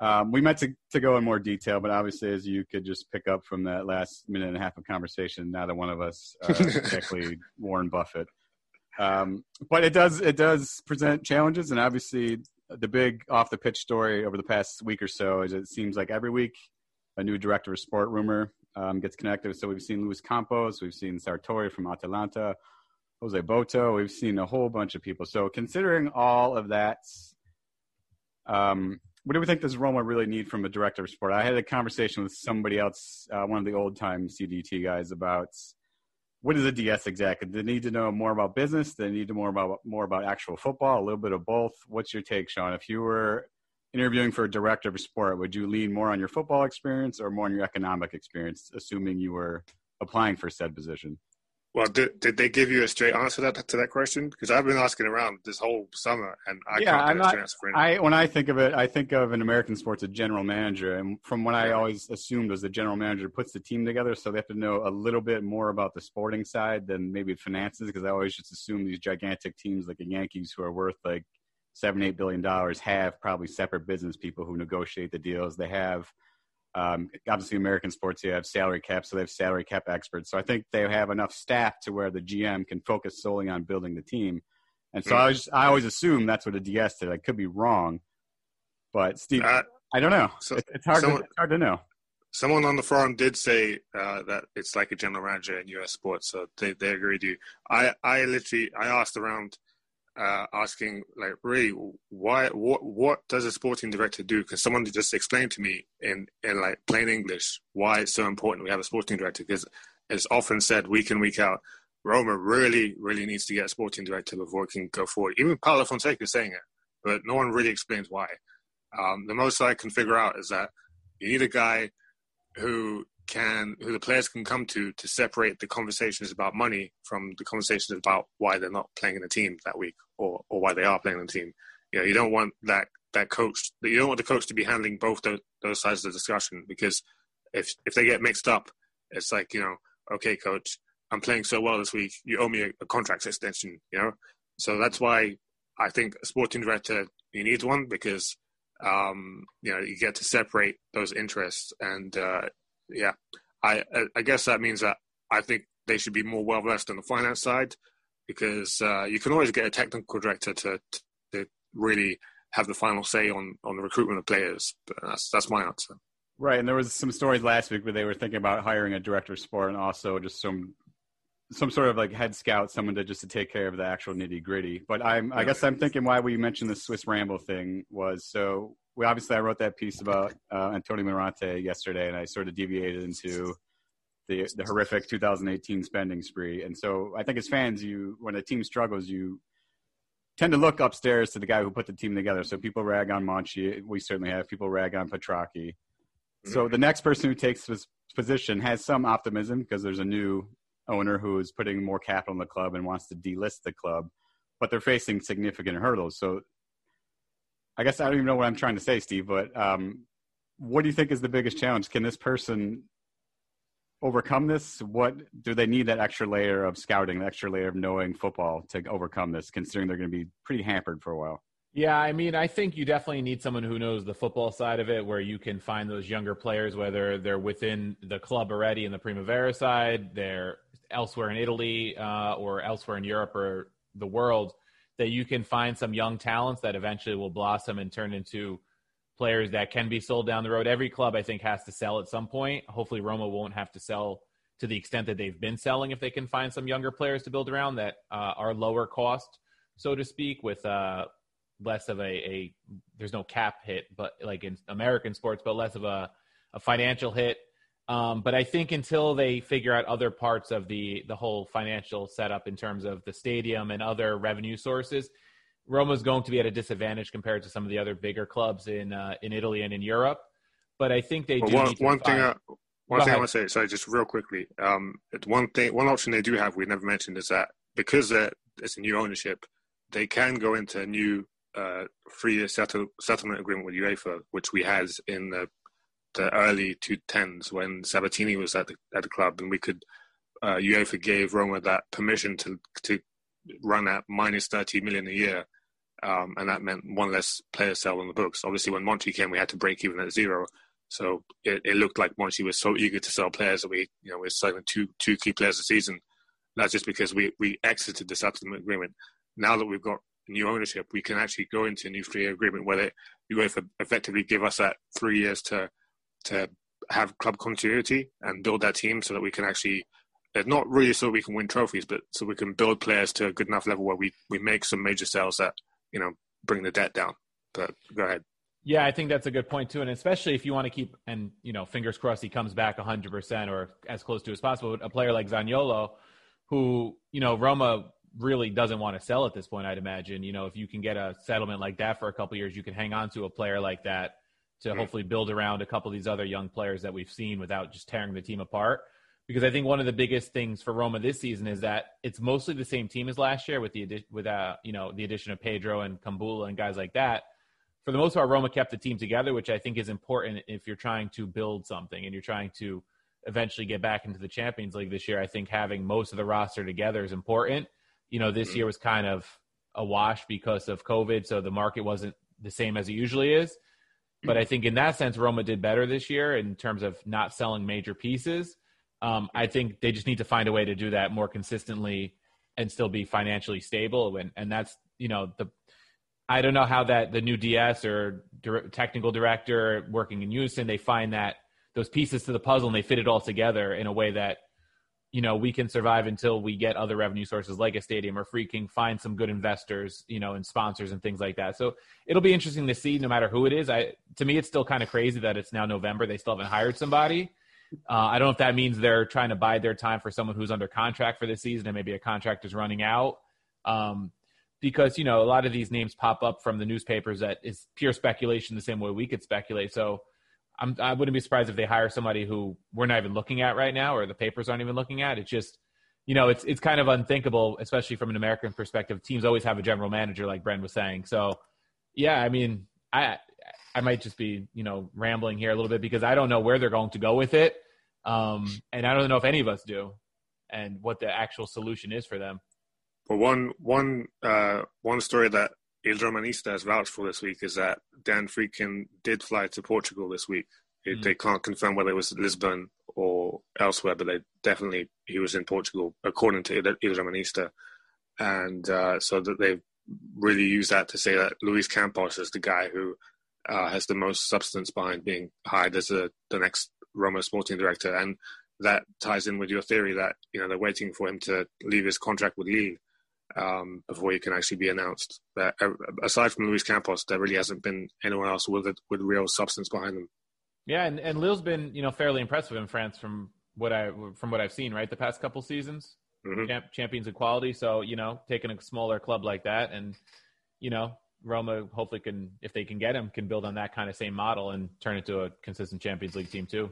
Um, we meant to, to go in more detail, but obviously, as you could just pick up from that last minute and a half of conversation, neither one of us uh, (laughs) exactly Warren Buffett. Um, but it does it does present challenges, and obviously the big off the pitch story over the past week or so is it seems like every week a new director of sport rumor um, gets connected. So we've seen Luis Campos, we've seen Sartori from Atalanta, Jose Boto, we've seen a whole bunch of people. So considering all of that, um, what do we think does Roma really need from a director of sport? I had a conversation with somebody else, uh, one of the old time CDT guys, about what is a DS exactly? They need to know more about business? They need to more about more about actual football? A little bit of both. What's your take, Sean? If you were interviewing for a director of sport, would you lean more on your football experience or more on your economic experience, assuming you were applying for said position? Well, did, did they give you a straight answer to that, to that question? Because I've been asking around this whole summer, and I yeah, can't get I'm not, I when I think of it, I think of an American sports a general manager, and from what I always assumed was the general manager puts the team together, so they have to know a little bit more about the sporting side than maybe finances. Because I always just assume these gigantic teams like the Yankees, who are worth like seven, eight billion dollars, have probably separate business people who negotiate the deals. They have um, obviously, American sports, you have salary cap, so they have salary cap experts. So I think they have enough staff to where the GM can focus solely on building the team. And so mm. I, was, I always assume that's what a DS did. I could be wrong, but Steve, uh, I don't know. So it's, hard. Someone, to, it's hard to know. Someone on the forum did say uh, that it's like a general manager in U.S. sports, so they, they agreed with you. I, I literally I asked around uh, asking like, really, why? What what does a sporting director do? Because someone just explained to me in in like plain English why it's so important we have a sporting director. Because it's often said week in week out, Roma really really needs to get a sporting director before it can go forward. Even Paulo Fonseca is saying it, but no one really explains why. Um, the most I can figure out is that you need a guy who can who the players can come to to separate the conversations about money from the conversations about why they're not playing in the team that week or or why they are playing in the team. You know, you don't want that that coach you don't want the coach to be handling both those, those sides of the discussion because if if they get mixed up, it's like you know, okay, coach, I'm playing so well this week, you owe me a, a contract extension. You know, so that's why I think a sporting director you need one because um, you know you get to separate those interests and uh, yeah, I I guess that means that I think they should be more well versed on the finance side because uh, you can always get a technical director to to really have the final say on on the recruitment of players. But that's that's my answer. Right, and there was some stories last week where they were thinking about hiring a director of sport and also just some some sort of like head scout, someone to just to take care of the actual nitty gritty. But I'm I guess I'm thinking why we mentioned the Swiss Ramble thing was so we obviously I wrote that piece about uh, Antonio Mirante yesterday, and I sort of deviated into the the horrific 2018 spending spree. And so I think as fans, you when a team struggles, you tend to look upstairs to the guy who put the team together. So people rag on Monchi. We certainly have people rag on Petracchi. So the next person who takes this position has some optimism because there's a new owner who is putting more capital in the club and wants to delist the club, but they're facing significant hurdles. So I guess I don't even know what I'm trying to say, Steve, but um, what do you think is the biggest challenge? Can this person overcome this? What do they need that extra layer of scouting, the extra layer of knowing football to overcome this, considering they're going to be pretty hampered for a while? Yeah, I mean, I think you definitely need someone who knows the football side of it, where you can find those younger players, whether they're within the club already in the Primavera side, they're elsewhere in Italy uh, or elsewhere in Europe or the world that you can find some young talents that eventually will blossom and turn into players that can be sold down the road. Every club, I think, has to sell at some point. Hopefully, Roma won't have to sell to the extent that they've been selling if they can find some younger players to build around that uh, are lower cost, so to speak, with uh, less of a, a there's no cap hit, but like in American sports, but less of a, a financial hit um, but I think until they figure out other parts of the the whole financial setup in terms of the stadium and other revenue sources, Roma's going to be at a disadvantage compared to some of the other bigger clubs in uh, in Italy and in Europe. But I think they do. Well, one, one thing, I, one Go thing I want to say, sorry, just real quickly. Um, one thing, one option they do have we never mentioned is that because uh, it's a new ownership, they can go into a new uh, three-year settle, settlement agreement with UEFA, which we had in the the early 2010s when Sabatini was at the at the club, and we could uh, UEFA gave Roma that permission to to run at minus 30 million a year, um, and that meant one less player sell on the books. Obviously, when Monchi came, we had to break even at zero. So it, it looked like Monchi was so eager to sell players that we, you know, we're selling two two key players a season. That's just because we we exited the settlement agreement. Now that we've got new ownership, we can actually go into a new three-year agreement where they UEFA effectively give us that three years to to have club continuity and build that team so that we can actually it's not really so we can win trophies, but so we can build players to a good enough level where we, we make some major sales that, you know, bring the debt down. But go ahead. Yeah, I think that's a good point too, and especially if you want to keep and you know, fingers crossed he comes back 100 percent or as close to as possible. A player like Zaniolo, who you know Roma really doesn't want to sell at this point. I'd imagine you know if you can get a settlement like that for a couple years, you can hang on to a player like that to Mhm. hopefully build around a couple of these other young players that we've seen without just tearing the team apart. Because I think one of the biggest things for Roma this season is that it's mostly the same team as last year with the addi- with uh, you know the addition of Pedro and Kumbulla and guys like that. For the most part, Roma kept the team together, which I think is important if you're trying to build something and you're trying to eventually get back into the Champions League this year. I think having most of the roster together is important. You know, this Mhm. year was kind of a wash because of COVID, so the market wasn't the same as it usually is. But I think in that sense, Roma did better this year in terms of not selling major pieces. Um, I think they just need to find a way to do that more consistently and still be financially stable. And, and that's, you know, the, I don't know how that the new DS or technical director working in unison, they find that those pieces to the puzzle and they fit it all together in a way that you know, we can survive until we get other revenue sources like a stadium or freaking find some good investors, you know, and sponsors and things like that. So it'll be interesting to see no matter who it is. I to me it's still kind of crazy that it's now November. They still haven't hired somebody. Uh, I don't know if that means they're trying to bide their time for someone who's under contract for this season and maybe a contract is running out. Um, because, you know, a lot of these names pop up from the newspapers that is pure speculation the same way we could speculate. So I'm, I wouldn't be surprised if they hire somebody who we're not even looking at right now, or the papers aren't even looking at. It's just, you know, it's it's kind of unthinkable, especially from an American perspective. Teams always have a general manager, like Bren was saying. So, yeah, I mean, I I might just be you know rambling here a little bit because I don't know where they're going to go with it, um, and I don't know if any of us do, and what the actual solution is for them. But one one uh, one story that Il Romanista has vouched for this week is that Dan Friedkin did fly to Portugal this week. Mm. They can't confirm whether it was Lisbon or elsewhere, but they definitely he was in Portugal, according to Il Romanista. And uh, so that they've really use that to say that Luis Campos is the guy who uh, has the most substance behind being hired as a, the next Roma sporting director. And that ties in with your theory that you know they're waiting for him to leave his contract with Lille um, before he can actually be announced. But uh, aside from Luis Campos, there really hasn't been anyone else with it, with real substance behind them. Yeah, and, and Lille's been you know fairly impressive in France from what I from what I've seen right the past couple seasons, mm-hmm. Champ, champions of quality. So you know taking a smaller club like that, and you know Roma hopefully can if they can get him can build on that kind of same model and turn it to a consistent Champions League team too.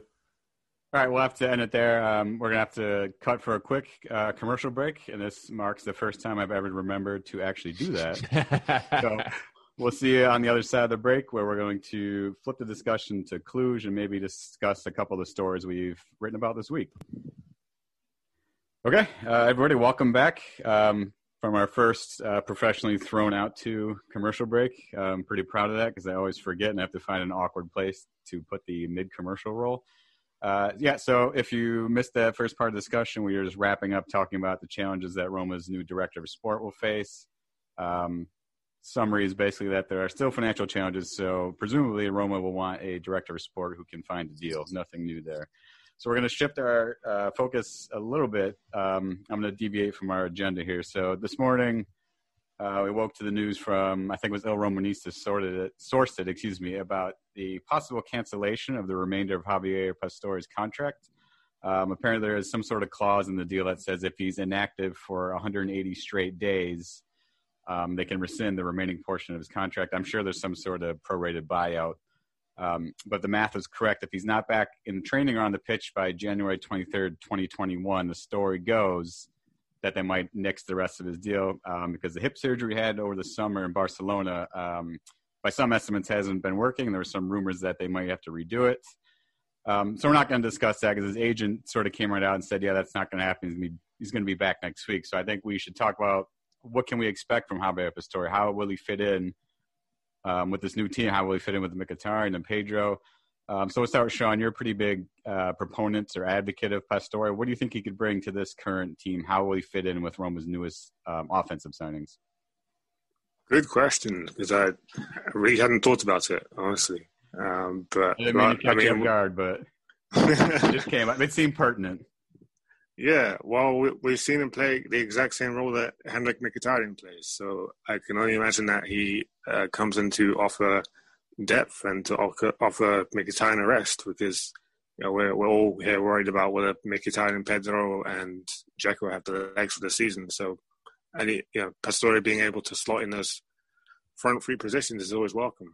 All right, we'll have to end it there. Um, we're going to have to cut for a quick uh, commercial break, and this marks the first time I've ever remembered to actually do that. (laughs) so we'll see you on the other side of the break, where we're going to flip the discussion to Cluj and maybe discuss a couple of the stories we've written about this week. Okay, uh, everybody, welcome back um, from our first uh, professionally thrown out to commercial break. I'm pretty proud of that because I always forget and I have to find an awkward place to put the mid commercial roll. Uh, yeah, so if you missed that first part of the discussion, we were just wrapping up talking about the challenges that Roma's new director of sport will face. Um, summary is basically that there are still financial challenges, so presumably Roma will want a director of sport who can find a deal. Nothing new there. So we're going to shift our uh, focus a little bit. Um, I'm going to deviate from our agenda here. So this morning, uh, we woke to the news from I think it was Il Romanista sorted it, sourced it, excuse me, about the possible cancellation of the remainder of Javier Pastore's contract. Um, apparently, there is some sort of clause in the deal that says if he's inactive for 180 straight days, um, they can rescind the remaining portion of his contract. I'm sure there's some sort of prorated buyout. Um, but the math is correct. If he's not back in training or on the pitch by January 23rd, 2021, the story goes that they might nix the rest of his deal um, because the hip surgery he had over the summer in Barcelona, um, by some estimates, hasn't been working. There were some rumors that they might have to redo it. Um, so we're not going to discuss that because his agent sort of came right out and said, "Yeah, that's not going to happen. He's going to be back next week." So I think we should talk about what can we expect from Javier Pastore. How will he fit in um, with this new team? How will he fit in with Mkhitaryan and Pedro? Um, so we'll start with Sean. You're a pretty big uh, proponent or advocate of Pastore. What do you think he could bring to this current team? How will he fit in with Roma's newest um, offensive signings? Good question, because I really hadn't thought about it honestly. Um, but I didn't mean catch I mean, guard, but it (laughs) just came up. It seemed pertinent. Yeah, well, we, have seen him play the exact same role that Henrikh Mkhitaryan plays, so I can only imagine that he uh, comes in to offer depth and to offer, Mkhitaryan a rest because you know we're we're all here worried about whether Mkhitaryan, Pedro, and Dzeko have the legs for the season. So, any you know Pastore being able to slot in those front three positions is always welcome.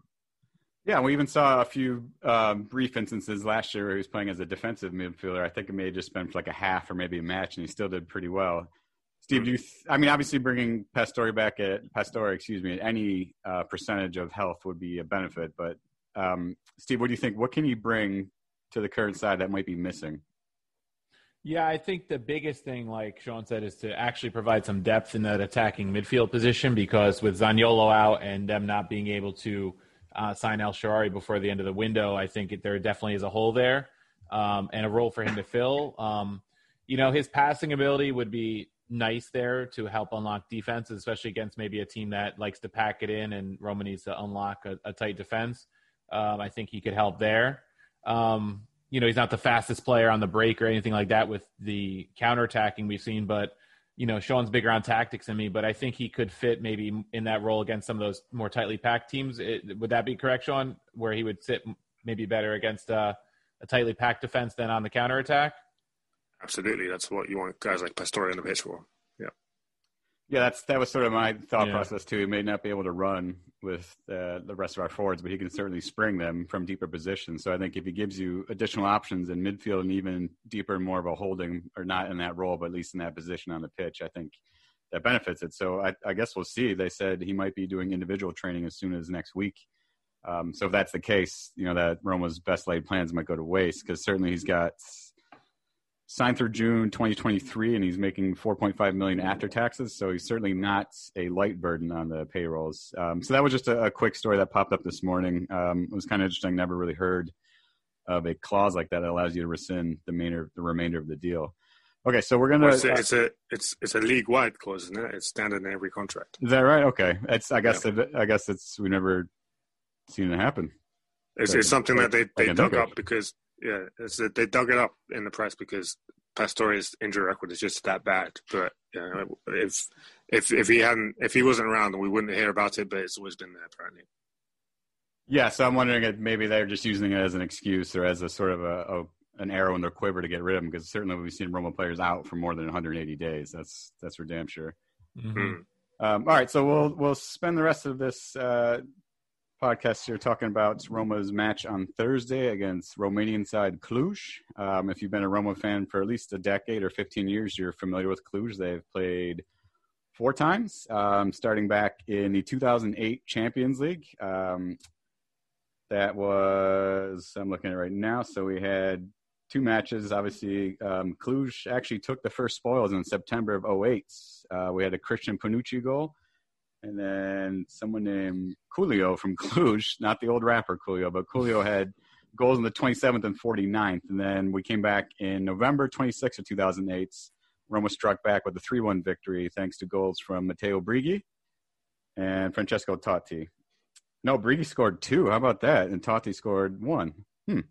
Yeah, we even saw a few um, brief instances last year where he was playing as a defensive midfielder. I think it may have just been for like a half or maybe a match, and he still did pretty well. Steve, do you? Th- I mean, obviously, bringing Pastore back at Pastore, excuse me, at any uh, percentage of health would be a benefit. But um, Steve, what do you think? What can you bring to the current side that might be missing? Yeah, I think the biggest thing, like Sean said, is to actually provide some depth in that attacking midfield position because with Zaniolo out and them not being able to uh, sign El Shaarawy before the end of the window, I think there definitely is a hole there um, and a role for him to fill. Um, you know, his passing ability would be nice there to help unlock defenses, especially against maybe a team that likes to pack it in and Roma needs to unlock a, a tight defense. Um, I think he could help there. Um, you know, he's not the fastest player on the break or anything like that with the counterattacking we've seen, but you know, Sean's bigger on tactics than me, but I think he could fit maybe in that role against some of those more tightly packed teams. It, would that be correct, Sean? Where he would sit maybe better against uh, a tightly packed defense than on the counterattack? Absolutely. That's what you want guys like Pastore in the pitch for. Yeah. Yeah, that's that was sort of my thought Yeah. process too. He may not be able to run with uh, the rest of our forwards, but he can certainly spring them from deeper positions. So I think if he gives you additional options in midfield and even deeper, and more of a holding or not in that role, but at least in that position on the pitch, I think that benefits it. So I, I guess we'll see. They said he might be doing individual training as soon as next week. Um, so if that's the case, you know that Roma's best laid plans might go to waste because certainly he's got signed through June 2023, and he's making 4.5 million after taxes. So he's certainly not a light burden on the payrolls. Um, so that was just a, a quick story that popped up this morning. Um, it was kind of interesting. Never really heard of a clause like that that allows you to rescind the, main, the remainder of the deal. Okay, so we're gonna. Well, it's, a, it's a it's it's a league wide clause, isn't it? It's standard in every contract. is that right? Okay, it's. I guess. It, I guess it's. We never seen it happen. It's, it's something that they, they dug up because yeah, it's that they dug it up in the press because Pastore's injury record is just that bad. But you know, if if if he hadn't if he wasn't around, we wouldn't hear about it. But it's always been there apparently. Yeah, so I'm wondering if maybe they're just using it as an excuse or as a sort of a, a an arrow in their quiver to get rid of him because certainly we've seen Roma players out for more than 180 days. That's that's for damn sure. Mhm. Mm. Um, all right, so we'll we'll spend the rest of this uh, podcast here talking about Roma's match on Thursday against Romanian side Cluj. Um, if you've been a Roma fan for at least a decade or 15 years, you're familiar with Cluj. They've played four times, um, starting back in the 2008 Champions League. Um, that was I'm looking at right now. So we had two matches. Obviously, um, Cluj actually took the first spoils in September of 08. Uh, we had a Christian Panucci goal, and then someone named Culio from (laughs) Cluj, not the old rapper Coolio, but Culio had goals in the 27th and 49th. And then we came back in November 26th of 2008. Roma struck back with a 3 1 victory thanks to goals from Matteo Brighi and Francesco Totti. No, Brighi scored two. How about that? And Totti scored one. Hmm.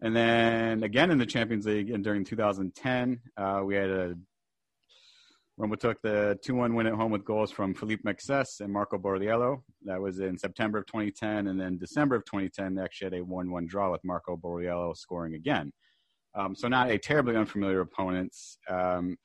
And then again in the Champions League and during 2010, uh, we had a Roma took the 2 1 win at home with goals from Philippe Mexes and Marco Borriello. That was in September of 2010. And then December of 2010, they actually had a 1 1 draw with Marco Borriello scoring again. Um, so, not a terribly unfamiliar opponents. Um,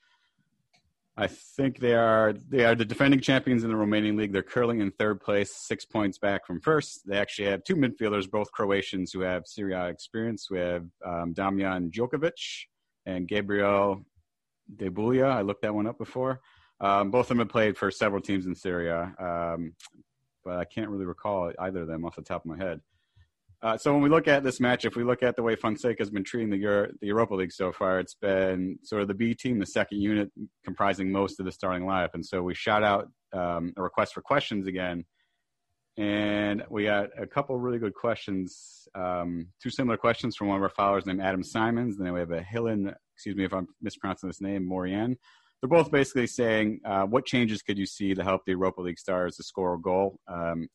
I think they are they are the defending champions in the Romanian league. They're curling in third place, six points back from first. They actually have two midfielders, both Croatians, who have Serie A experience. We have um, Damjan Djokovic and Gabriel Debeljuh. I looked that one up before. Um, both of them have played for several teams in Serie A, um, but I can't really recall either of them off the top of my head. Uh, so when we look at this match, if we look at the way Fonseca has been treating the, Euro- the Europa League so far, it's been sort of the B team, the second unit, comprising most of the starting lineup. And so we shout out um, a request for questions again, and we got a couple really good questions, um, two similar questions from one of our followers named Adam Simons. And then we have a Hillen, excuse me if I'm mispronouncing this name, Morian. They're both basically saying, uh, what changes could you see to help the Europa League stars to score a goal? Um,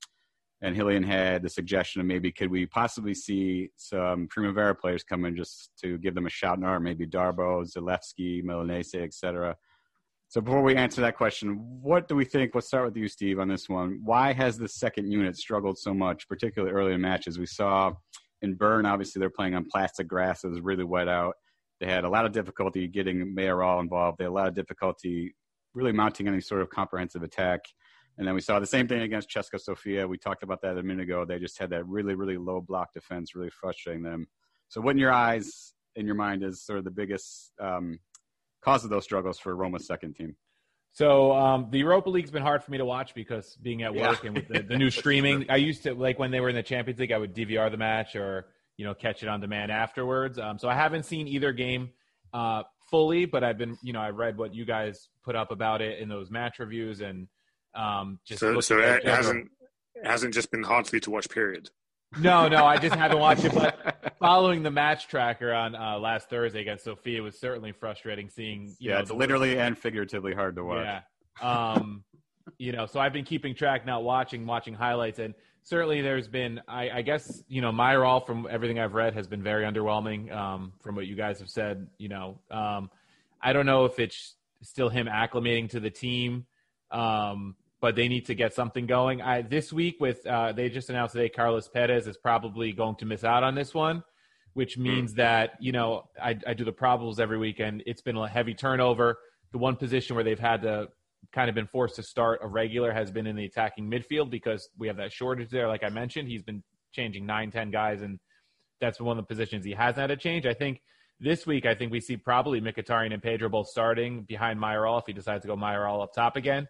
and Hillian had the suggestion of maybe could we possibly see some Primavera players come in just to give them a shout in arm, maybe Darboe, Zalewski, Milanese, etc. So before we answer that question, what do we think? Let's start with you, Steve, on this one. Why has the second unit struggled so much, particularly early in matches? We saw in Bern, obviously they're playing on plastic grass. It was really wet out. They had a lot of difficulty getting Mayoral involved. They had a lot of difficulty really mounting any sort of comprehensive attack. And then we saw the same thing against CSKA Sofia. We talked about that a minute ago. They just had that really, really low block defense, really frustrating them. So, what in your eyes, in your mind, is sort of the biggest um, cause of those struggles for Roma's second team? So um, the Europa League's been hard for me to watch because being at work Yeah. and with the, the new (laughs) streaming, I used to like when they were in the Champions League, I would DVR the match or you know catch it on demand afterwards. Um, so I haven't seen either game uh, fully, but I've been you know I read what you guys put up about it in those match reviews and um, just So, so it hasn't it hasn't just been hard for you to watch. Period. No, no, I just haven't watched it. But (laughs) following the match tracker on uh, last Thursday against Sofia was certainly frustrating. Seeing you yeah, know, it's literally and figuratively hard to watch. Yeah. Um, (laughs) you know, so I've been keeping track, not watching, watching highlights, and certainly there's been I, I guess you know Mayoral from everything I've read has been very underwhelming um, from what you guys have said. You know, um, I don't know if it's still him acclimating to the team, um, but they need to get something going. I, this week with uh, they just announced today Carlos Perez is probably going to miss out on this one, which Hmm. means that you know I, I do the probables every weekend. It's been a heavy turnover. The one position where they've had to kind of been forced to start a regular has been in the attacking midfield because we have that shortage there. Like I mentioned, he's been changing nine, ten guys, and that's one of the positions he hasn't had to change. I think this week, I think we see probably Mkhitaryan and Pedro both starting behind Mayoral if he decides to go Mayoral up top again.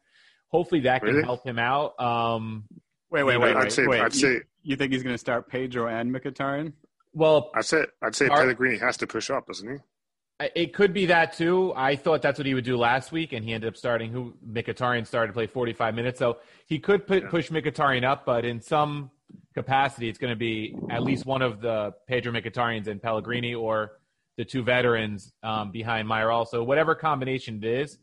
Hopefully that can Really? help him out. Um, Wait, wait, I'd wait, wait. say- wait. I'd you, say- you think he's going to start Pedro and Mkhitaryan? well, I'd say I'd say Are- Pellegrini has to push up, doesn't he? It could be that too. I thought that's what he would do last week, and he ended up starting. Who Mkhitaryan started to play 45 minutes, so he could put, Yeah. push Mkhitaryan up, but in some capacity, it's going to be at least one of the Pedro Mkhitaryan's and Pellegrini, or the two veterans um, behind Mayoral. So whatever combination it is,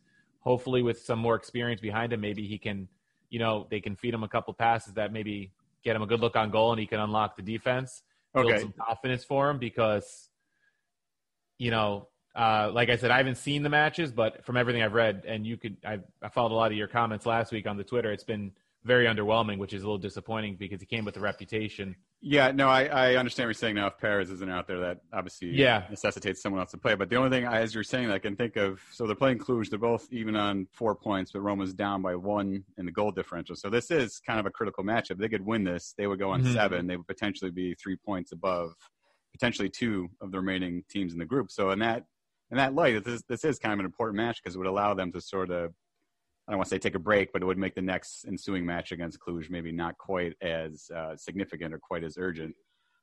hopefully with some more experience behind him, maybe he can, you know, they can feed him a couple passes that maybe get him a good look on goal, and he can unlock the defense, build Okay. some confidence for him because you know, uh, like I said, I haven't seen the matches, but from everything I've read, and you could, I, I followed a lot of your comments last week on the Twitter. It's been very underwhelming, which is a little disappointing because he came with a reputation. Yeah, no, I, I understand what you're saying now. If Perez isn't out there, that obviously Yeah. necessitates someone else to play. But the only thing, I- as you're saying, I can think of, so they're playing Cluj. They're both even on four points, but Roma's down by one in the goal differential. So this is kind of a critical matchup. They could win this. They would go on Mhm. seven. They would potentially be three points above, potentially two of the remaining teams in the group. So in that in that light, this, this is kind of an important match because it would allow them to sort of I don't want to say take a break, but it would make the next ensuing match against Cluj maybe not quite as uh, significant or quite as urgent.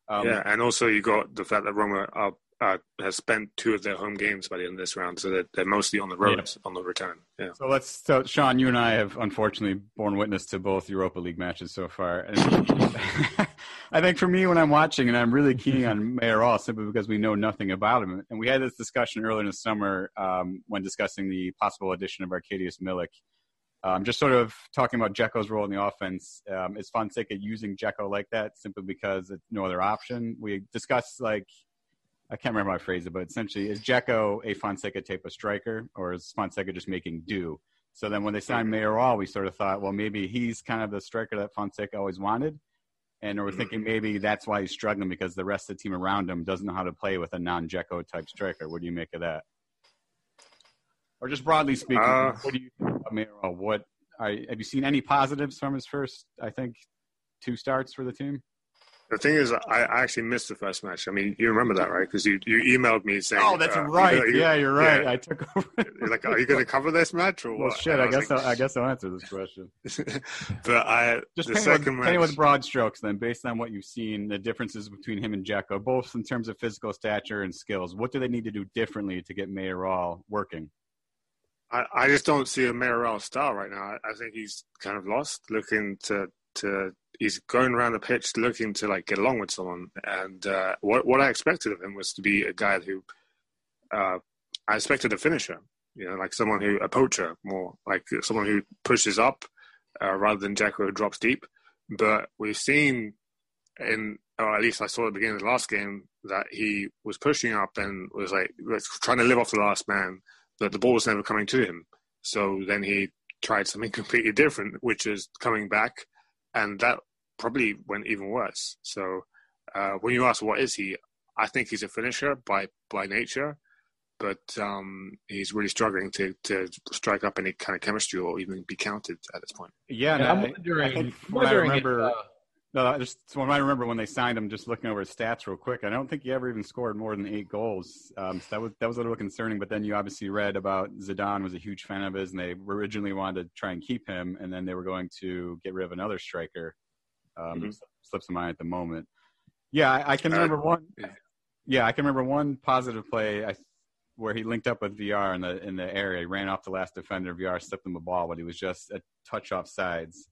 Um, yeah, and also you got the fact that Roma are, uh, has spent two of their home games by the end of this round, so they're, they're mostly on the road on the return. Yeah, So let's. So Sean, you and I have unfortunately borne witness to both Europa League matches so far. And (laughs) I think for me, when I'm watching, and I'm really keen on Mayor Mayoral simply because we know nothing about him. And we had this discussion earlier in the summer um, when discussing the possible addition of Arkadiusz Milik. Um, just sort of talking about Dzeko's role in the offense. Um, is Fonseca using Dzeko like that simply because it's no other option? We discussed like I can't remember how I phrased it, but essentially, is Dzeko a Fonseca type of striker, or is Fonseca just making do? So then, when they signed Mayoral, we sort of thought, well, maybe he's kind of the striker that Fonseca always wanted, and we're thinking maybe that's why he's struggling because the rest of the team around him doesn't know how to play with a non-Dzeko type striker. What do you make of that? Or just broadly speaking, Uh, what do you think about? What are, have you seen any positives from his first? I think two starts for the team. The thing is, I, I actually missed the first match. I mean, you remember that, right? Because you, you emailed me saying, Oh, that's uh, right. you- you- yeah, you're right. yeah. I took over. You're like, are you going to cover this match or well, what? shit. And I guess like, I'll, I guess I'll answer this question. (laughs) but I Just the second with, paint with broad strokes, then, based on what you've seen, the differences between him and Dzeko, both in terms of physical stature and skills. What do they need to do differently to get Mayoral working? I, I just don't see a Mayoral style right now. I, I think he's kind of lost, looking to to he's going around the pitch looking to like get along with someone. And uh, what what I expected of him was to be a guy who uh, I expected a finisher, you know, like someone who a poacher more, like someone who pushes up uh, rather than Dzeko who drops deep. But we've seen in, or at least I saw at the beginning of the last game that he was pushing up and was like trying to live off the last man, but the ball was never coming to him. So then he tried something (laughs) completely different, which is coming back, and that probably went even worse. So uh, when you ask what is he, I think he's a finisher by by nature, but um, he's really struggling to to strike up any kind of chemistry or even be counted at this point. Yeah, And no, I'm wondering, I think I'm when I wondering if, remember, uh, no, I just when I remember when they signed him, just looking over his stats real quick, I don't think he ever even scored more than eight goals. Um, so that was that was a little concerning. But then you obviously read about Zidane was a huge fan of his, and they originally wanted to try and keep him, and then they were going to get rid of another striker. Um, Mhm. Slips of mind at the moment. Yeah, I, I can Uh, remember one. yeah. Yeah, I can remember one positive play I, where he linked up with Villar in the in the area. He ran off the last defender. Villar slipped him a ball, but he was just a touch off sides.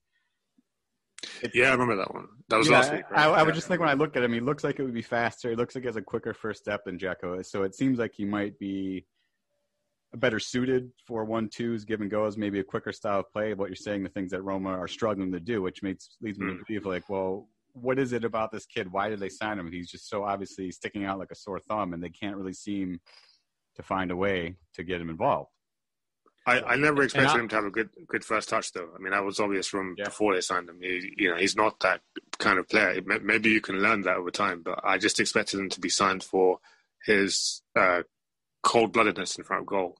Yeah, I remember that one. That was Yeah, last week. Right? I, I Yeah. would just think when I look at him, he looks like it would be faster. He looks like he has a quicker first step than Dzeko is. So it seems like he might be better suited for one twos, give and goes, maybe a quicker style of play. What you're saying, the things that Roma are struggling to do, which makes leads me to Mm. believe like, well, what is it about this kid? Why did they sign him? He's just so obviously sticking out like a sore thumb, and they can't really seem to find a way to get him involved. I, I never expected I- him to have a good good first touch, though. I mean, that was obvious from Yeah. before they signed him. He, you know, he's not that kind of player. Maybe you can learn that over time, but I just expected him to be signed for his uh, cold bloodedness in front of goal.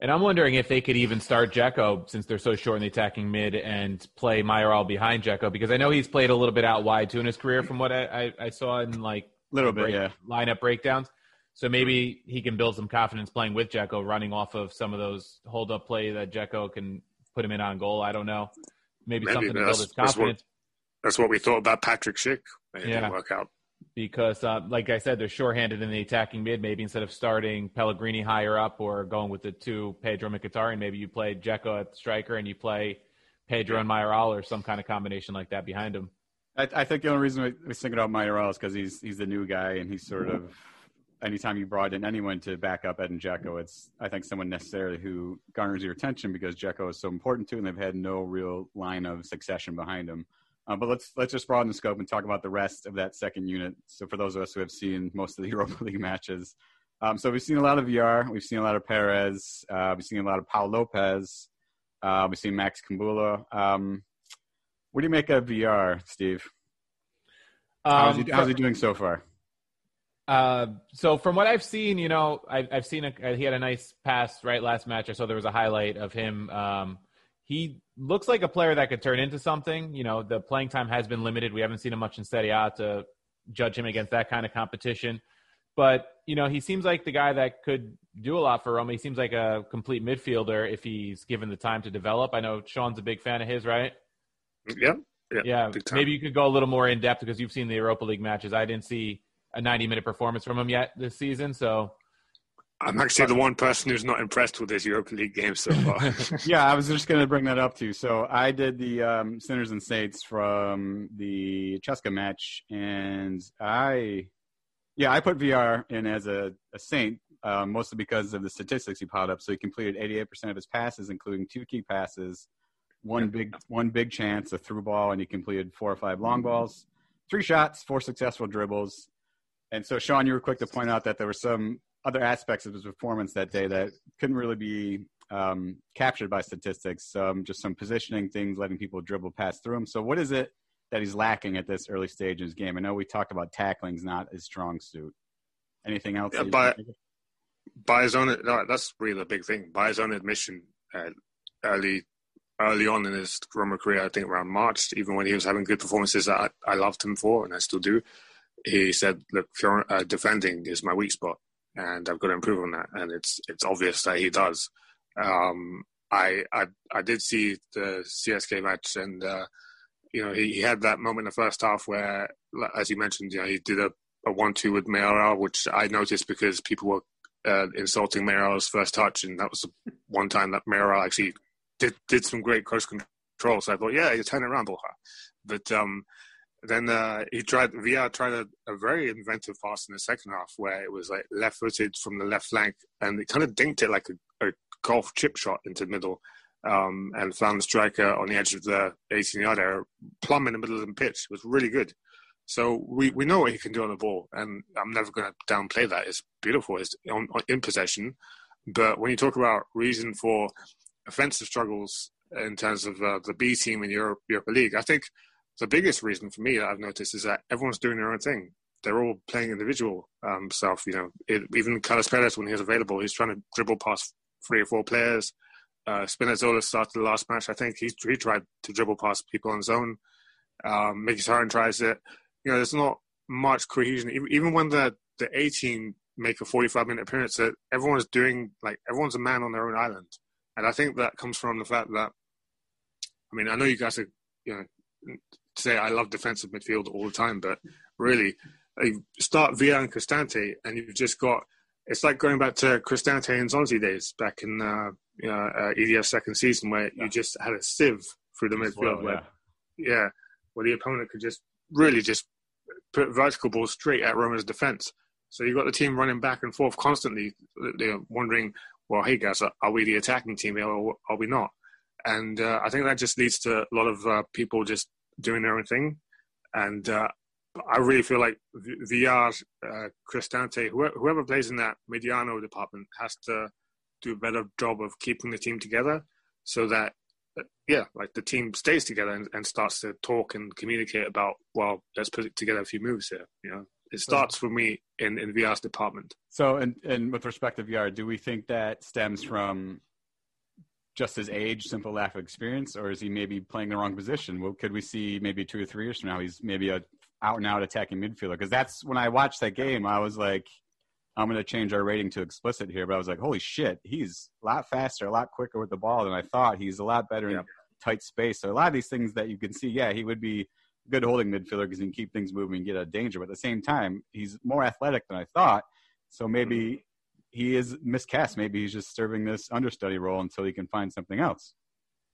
And I'm wondering if they could even start Dzeko since they're so short in the attacking mid and play Mayoral behind Dzeko because I know he's played a little bit out wide too in his career from what I, I, I saw in like Little bit, break- yeah. lineup breakdowns. So maybe he can build some confidence playing with Dzeko, running off of some of those hold up play that Dzeko can put him in on goal. I don't know. Maybe, Maybe, something to build that's- his that's what- confidence That's what we thought about Patrick Schick. It Yeah. didn't work out. because, uh, like I said, they're shorthanded in the attacking mid. Maybe instead of starting Pellegrini higher up or going with the two Pedro Mkhitaryan, maybe you play Dzeko at striker and you play Pedro and Mayoral or some kind of combination like that behind him. I, I think the only reason we, we think about Mayoral is because he's he's the new guy, and he's sort of anytime you brought in anyone to back up Edin Dzeko, it's I think someone necessarily who garners your attention because Dzeko is so important to, and they've had no real line of succession behind him. Uh, but let's let's just broaden the scope and talk about the rest of that second unit. So for those of us who have seen most of the (laughs) Europa League matches, um, so we've seen a lot of Villar, we've seen a lot of Perez, uh, we've seen a lot of Pau Lopez, uh, we've seen Max Kumbulla. Um, what do you make of Villar, Steve? How's, Um, he, how's he doing so far? Uh, so from what I've seen, you know, I, I've seen a, he had a nice pass right last match. I saw there was a highlight of him. Um, he looks like a player that could turn into something. You know, the playing time has been limited. We haven't seen him much in Serie A to judge him against that kind of competition. But you know, he seems like the guy that could do a lot for Roma. He seems like a complete midfielder if he's given the time to develop. I know Sean's a big fan of his, right? Yeah. Yeah. Yeah, maybe you could go a little more in depth because you've seen the Europa League matches. I didn't see a 90 minute performance from him yet this season, so I'm actually the one person who's not impressed with his Europa League game so far. (laughs) (laughs) Yeah, I was just going to bring that up too. So I did the um, Sinners and Saints from the CSKA match, and I, yeah, I put Villar in as a, a Saint, uh, mostly because of the statistics he piled up. So he completed 88% of his passes, including two key passes, one big one big chance, a through ball, and he completed four or five long balls, three shots, four successful dribbles. And so, Sean, you were quick to point out that there were some other aspects of his performance that day that couldn't really be um, captured by statistics. Um, just some positioning things, letting people dribble past through him. So, what is it that he's lacking at this early stage in his game? I know we talked about tackling's not his strong suit. Anything else? Yeah, of? by his own, no, that's really the big thing. By his own admission, uh, early, early on in his career, I think around March, even when he was having good performances, that I, I loved him for, and I still do. He said, "Look, uh, defending is my weak spot, and I've got to improve on that." And it's it's obvious that he does. Um, I, I I did see the CSKA match, and uh, you know he, he had that moment in the first half where, as you mentioned, you know he did a, a one-two with Mayoral, which I noticed because people were uh, insulting Mayoral's first touch, and that was the one time that Mayoral actually did did some great close control. So I thought, yeah, you turn around, Borja. But um, then uh, he tried Villar tried a, a very inventive pass in the second half where it was like left-footed from the left flank, and it kind of dinked it like a, a golf chip shot into the middle. Um, and found the striker on the edge of the 18 yard area, plumb in the middle of the pitch. It was really good. So we, we know what he can do on the ball, and I'm never going to downplay that. It's beautiful. It's on, on, in possession, but when you talk about reason for offensive struggles in terms of uh, the B team in Europe, Europa League, I think the biggest reason for me that I've noticed is that everyone's doing their own thing. They're all playing individual um. You know, it, even Carlos Perez, when he was available, he's trying to dribble past three or four players. Uh, Spinazzola started the last match. I think he, he tried to dribble past people on his own. Um, Mkhitaryan tries it you know, there's not much cohesion. Even when the the A team make a 45 minute appearance, that everyone's doing like everyone's a man on their own island, and I think that comes from the fact that, I mean, I know you guys are, you know, say I love defensive midfield all the time, but really, you start Villar and Cristante, and you've just got. It's like going back to Cristante and Nzonzi days back in uh, you know, uh, EDF second season, where you just had a sieve through the midfield, Slow, where yeah. yeah, where the opponent could just really just put vertical balls straight at Roma's defense. So you've got the team running back and forth constantly. They're wondering, well, hey guys, are we the attacking team or are we not? And uh, I think that just leads to a lot of uh, people just doing their own thing. And uh, I really feel like Villar, uh, Cristante, whoever, whoever plays in that Mediano department has to do a better job of keeping the team together so that uh, yeah, like the team stays together and, and, starts to talk and communicate about, well, let's put together a few moves here. You know, it starts for me in in Villar's department. So, and and with respect to Villar, do we think that stems from just his age, simple lack of experience, or is he maybe playing the wrong position? Well, could we see maybe two or three years from now he's maybe a out and out attacking midfielder? Because that's when I watched that game, I was like, I'm going to change our rating to explicit here, but I was like, holy shit, he's a lot faster, a lot quicker with the ball than I thought. He's a lot better yeah. in tight space. So a lot of these things that you can see, yeah, he would be good holding midfielder because he can keep things moving and get out of danger. But at the same time, he's more athletic than I thought. So maybe mm-hmm. He is miscast. Maybe he's just serving this understudy role until he can find something else.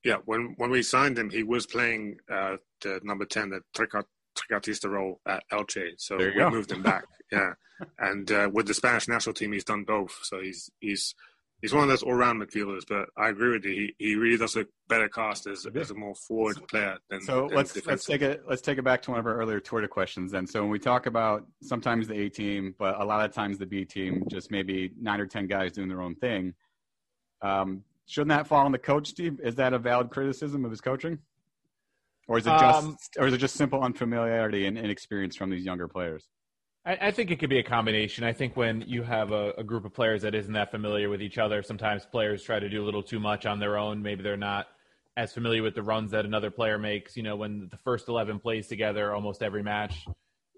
Yeah, when when we signed him, he was playing uh, the number ten, the Trequartista role at Elche. So we go. moved him back. (laughs) yeah, and uh, with the Spanish national team, he's done both. So he's he's he's one of those all-round midfielders. But I agree with you. He, he really does a better cast as, as a more forward player than. So than let's let's take it let's take it back to one of our earlier Twitter questions. Then, so when we talk about sometimes the A team, but a lot of times the B team, just maybe nine or ten guys doing their own thing. Um, shouldn't that fall on the coach, Steve? Is that a valid criticism of his coaching? Or is it just, um, or is it just simple unfamiliarity and inexperience from these younger players? I, I, think it could be a combination. I think when you have a, a, group of players that isn't that familiar with each other, sometimes players try to do a little too much on their own. Maybe they're not as familiar with the runs that another player makes. You know, when the first 11 plays together almost every match,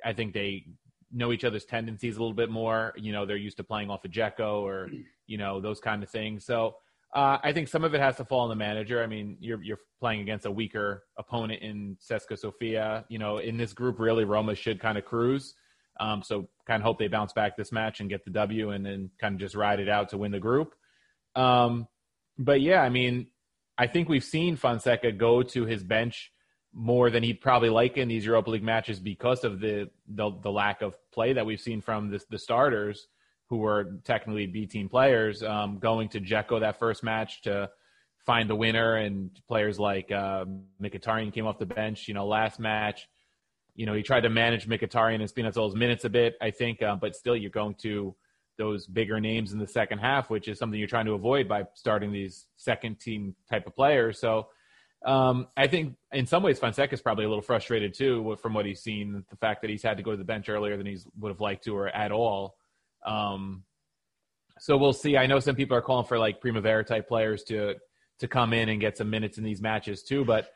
I think they know each other's tendencies a little bit more. You know, they're used to playing off a of Dzeko or, you know, those kind of things. So uh, I think some of it has to fall on the manager. I mean, you're you're playing against a weaker opponent in CSKA Sofia. You know, in this group, really, Roma should kind of cruise. Um, so kind of hope they bounce back this match and get the W, and then kind of just ride it out to win the group. Um, but yeah, I mean, I think we've seen Fonseca go to his bench more than he'd probably like in these Europa League matches because of the the, the lack of play that we've seen from the, starters who were technically B team players, um, going to Dzeko that first match to find the winner, and players like uh, Mkhitaryan came off the bench. You know, last match, you know, he tried to manage Mkhitaryan and Spinazzola's minutes a bit, I think, uh, but still, you're going to those bigger names in the second half, which is something you're trying to avoid by starting these second team type of players. So. Um, I think in some ways Fonseca is probably a little frustrated too from what he's seen. The fact that he's had to go to the bench earlier than he would have liked to, or at all. Um, so we'll see. I know some people are calling for like Primavera type players to to come in and get some minutes in these matches too, but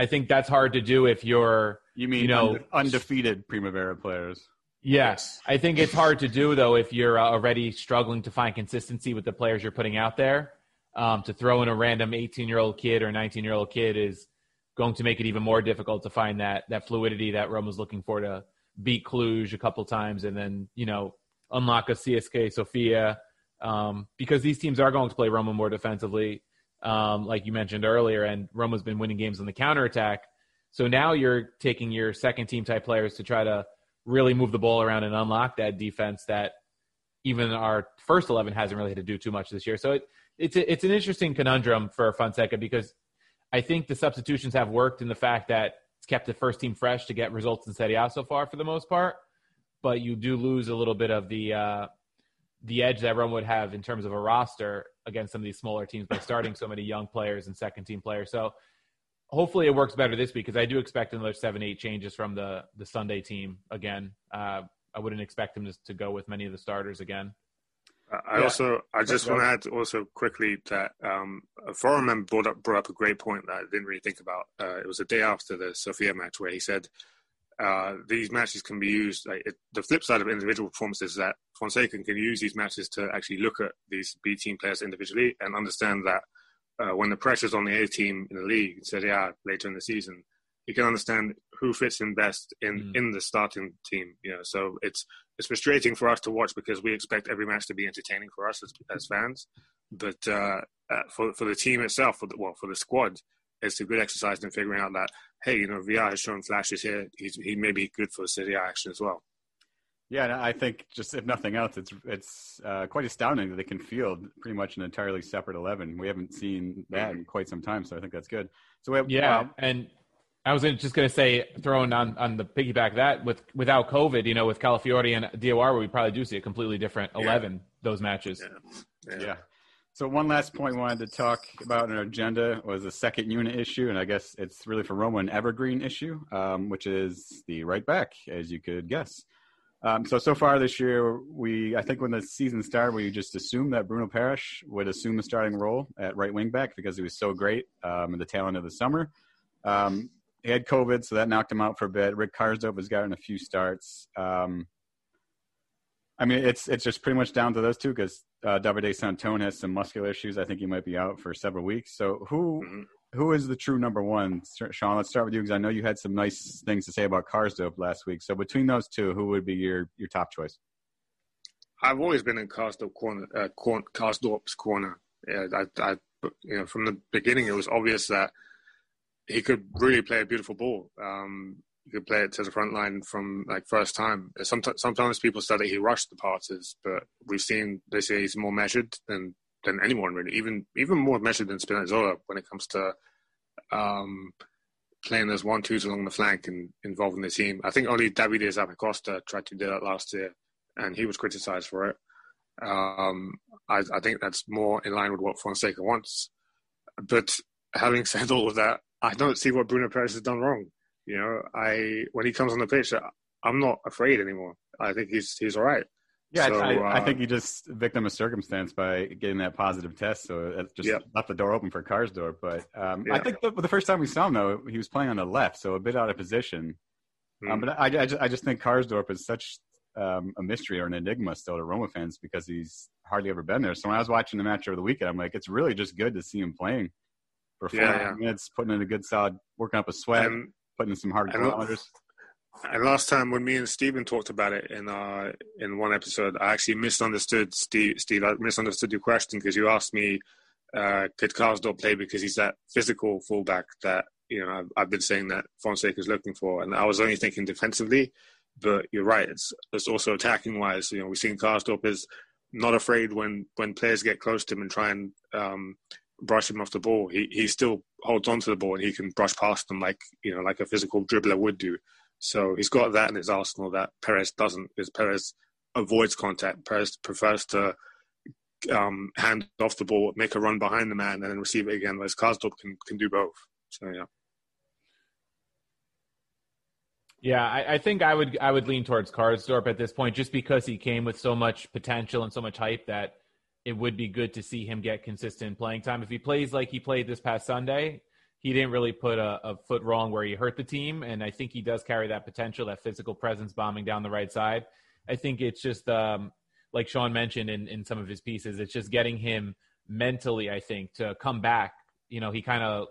I think that's hard to do if you're you mean you know unde- undefeated Primavera players. Yes, I think it's hard to do though if you're uh, already struggling to find consistency with the players you're putting out there. Um, to throw in a random 18 year old kid or 19 year old kid is going to make it even more difficult to find that that fluidity that Rome was looking for to beat Cluj a couple times and then you know unlock a CSKA Sofia um, because these teams are going to play Roma more defensively, um, like you mentioned earlier, and Roma's been winning games on the counterattack. So now you're taking your second team type players to try to really move the ball around and unlock that defense that even our first 11 hasn't really had to do too much this year. So it, it's, a, it's an interesting conundrum for Fonseca because I think the substitutions have worked in the fact that it's kept the first team fresh to get results in Serie A so far for the most part but you do lose a little bit of the uh, the edge that everyone would have in terms of a roster against some of these smaller teams by starting so many young players and second team players. So hopefully it works better this week because I do expect another seven eight changes from the the Sunday team again. Uh, I wouldn't expect him to, to go with many of the starters again. I yeah. also, I just want to add also quickly that um, a forum member brought up brought up a great point that I didn't really think about. Uh, it was a day after the Sofia match where he said uh, these matches can be used. Like, it, the flip side of individual performances is that Fonseca can use these matches to actually look at these B team players individually and understand that uh, when the pressure's on the A team in the league, Serie A later in the season, he can understand who fits in best in, mm. in the starting team. You know, so it's it's frustrating for us to watch because we expect every match to be entertaining for us as, as fans, but uh, uh for for the team itself, for the, well, for the squad, it's a good exercise in figuring out that hey, you know, Villar has shown flashes here. He's, he may be good for city action as well. Yeah, and I think just if nothing else, it's it's uh, quite astounding that they can field pretty much an entirely separate eleven. We haven't seen that in quite some time, so I think that's good. So we have, yeah, uh, and I was just going to say, throwing on on the piggyback that with without COVID, you know, with Calafiori and DOR, we probably do see a completely different eleven yeah. those matches. Yeah. yeah. yeah. So one last point we wanted to talk about in our agenda was the second unit issue, and I guess it's really for Roma an evergreen issue, um, which is the right back, as you could guess. Um, so so far this year, we I think when the season started, we just assumed that Bruno Peres would assume a starting role at right wing back because he was so great um, in the tail end of the summer. Um, he had COVID, so that knocked him out for a bit. Rick Karsdorp has gotten a few starts. Um, I mean, it's it's just pretty much down to those two because uh, Davide Santon has some muscular issues. I think he might be out for several weeks. So who mm-hmm. who is the true number one? Sean, let's start with you because I know you had some nice things to say about Karsdorp last week. So between those two, who would be your your top choice? I've always been in Karsdorp corner, uh, Karsdorp's corner. Yeah, I, I, you know, from the beginning, it was obvious that he could really play a beautiful ball. Um, could play it to the front line from like first time. Sometimes, sometimes people say that he rushed the passes, but we've seen they say he's more measured than than anyone really, even even more measured than Spinazzola when it comes to um, playing those one twos along the flank and involving the team. I think only Davide Zappacosta tried to do that last year, and he was criticised for it. Um, I, I think that's more in line with what Fonseca wants. But having (laughs) said all of that, I don't see what Bruno Peres has done wrong. You know, I when he comes on the pitch, I'm not afraid anymore. I think he's he's all right. Yeah, so, I, uh, I, think he just victim of circumstance by getting that positive test, so it just yeah. left the door open for Karsdorp. But um, yeah. I think the, the, first time we saw him, though, he was playing on the left, so a bit out of position. Mm. Um, hmm. but I, I, just, I just think Karsdorp is such um, a mystery or an enigma still to Roma fans because he's hardly ever been there. So when I was watching the match over the weekend, I'm like, it's really just good to see him playing for four yeah, yeah. minutes, putting in a good solid, working up a sweat, and, putting in some hard kilometers. And last time when me and Stephen talked about it in uh in one episode, I actually misunderstood Steve. Steve, I misunderstood your question because you asked me, uh, could Karsdorp play because he's that physical fullback that you know I've, I've been saying that Fonseca is looking for, and I was only thinking defensively. But you're right; it's it's also attacking wise. You know, we've seen Karsdorp is not afraid when when players get close to him and try and um, brush him off the ball. He he still holds on to the ball and he can brush past them like you know like a physical dribbler would do. So he's got that in his arsenal that Peres doesn't. Because Peres avoids contact. Peres prefers to um, hand off the ball, make a run behind the man, and then receive it again. Whereas Karsdorp can can do both. So yeah. Yeah, I, I, think I would I would lean towards Karsdorp at this point, just because he came with so much potential and so much hype that it would be good to see him get consistent playing time. If he plays like he played this past Sunday, he didn't really put a, a, foot wrong where he hurt the team. And I think he does carry that potential, that physical presence bombing down the right side. I think it's just, um, like Sean mentioned in, in some of his pieces, it's just getting him mentally, I think, to come back. You know, he kind of,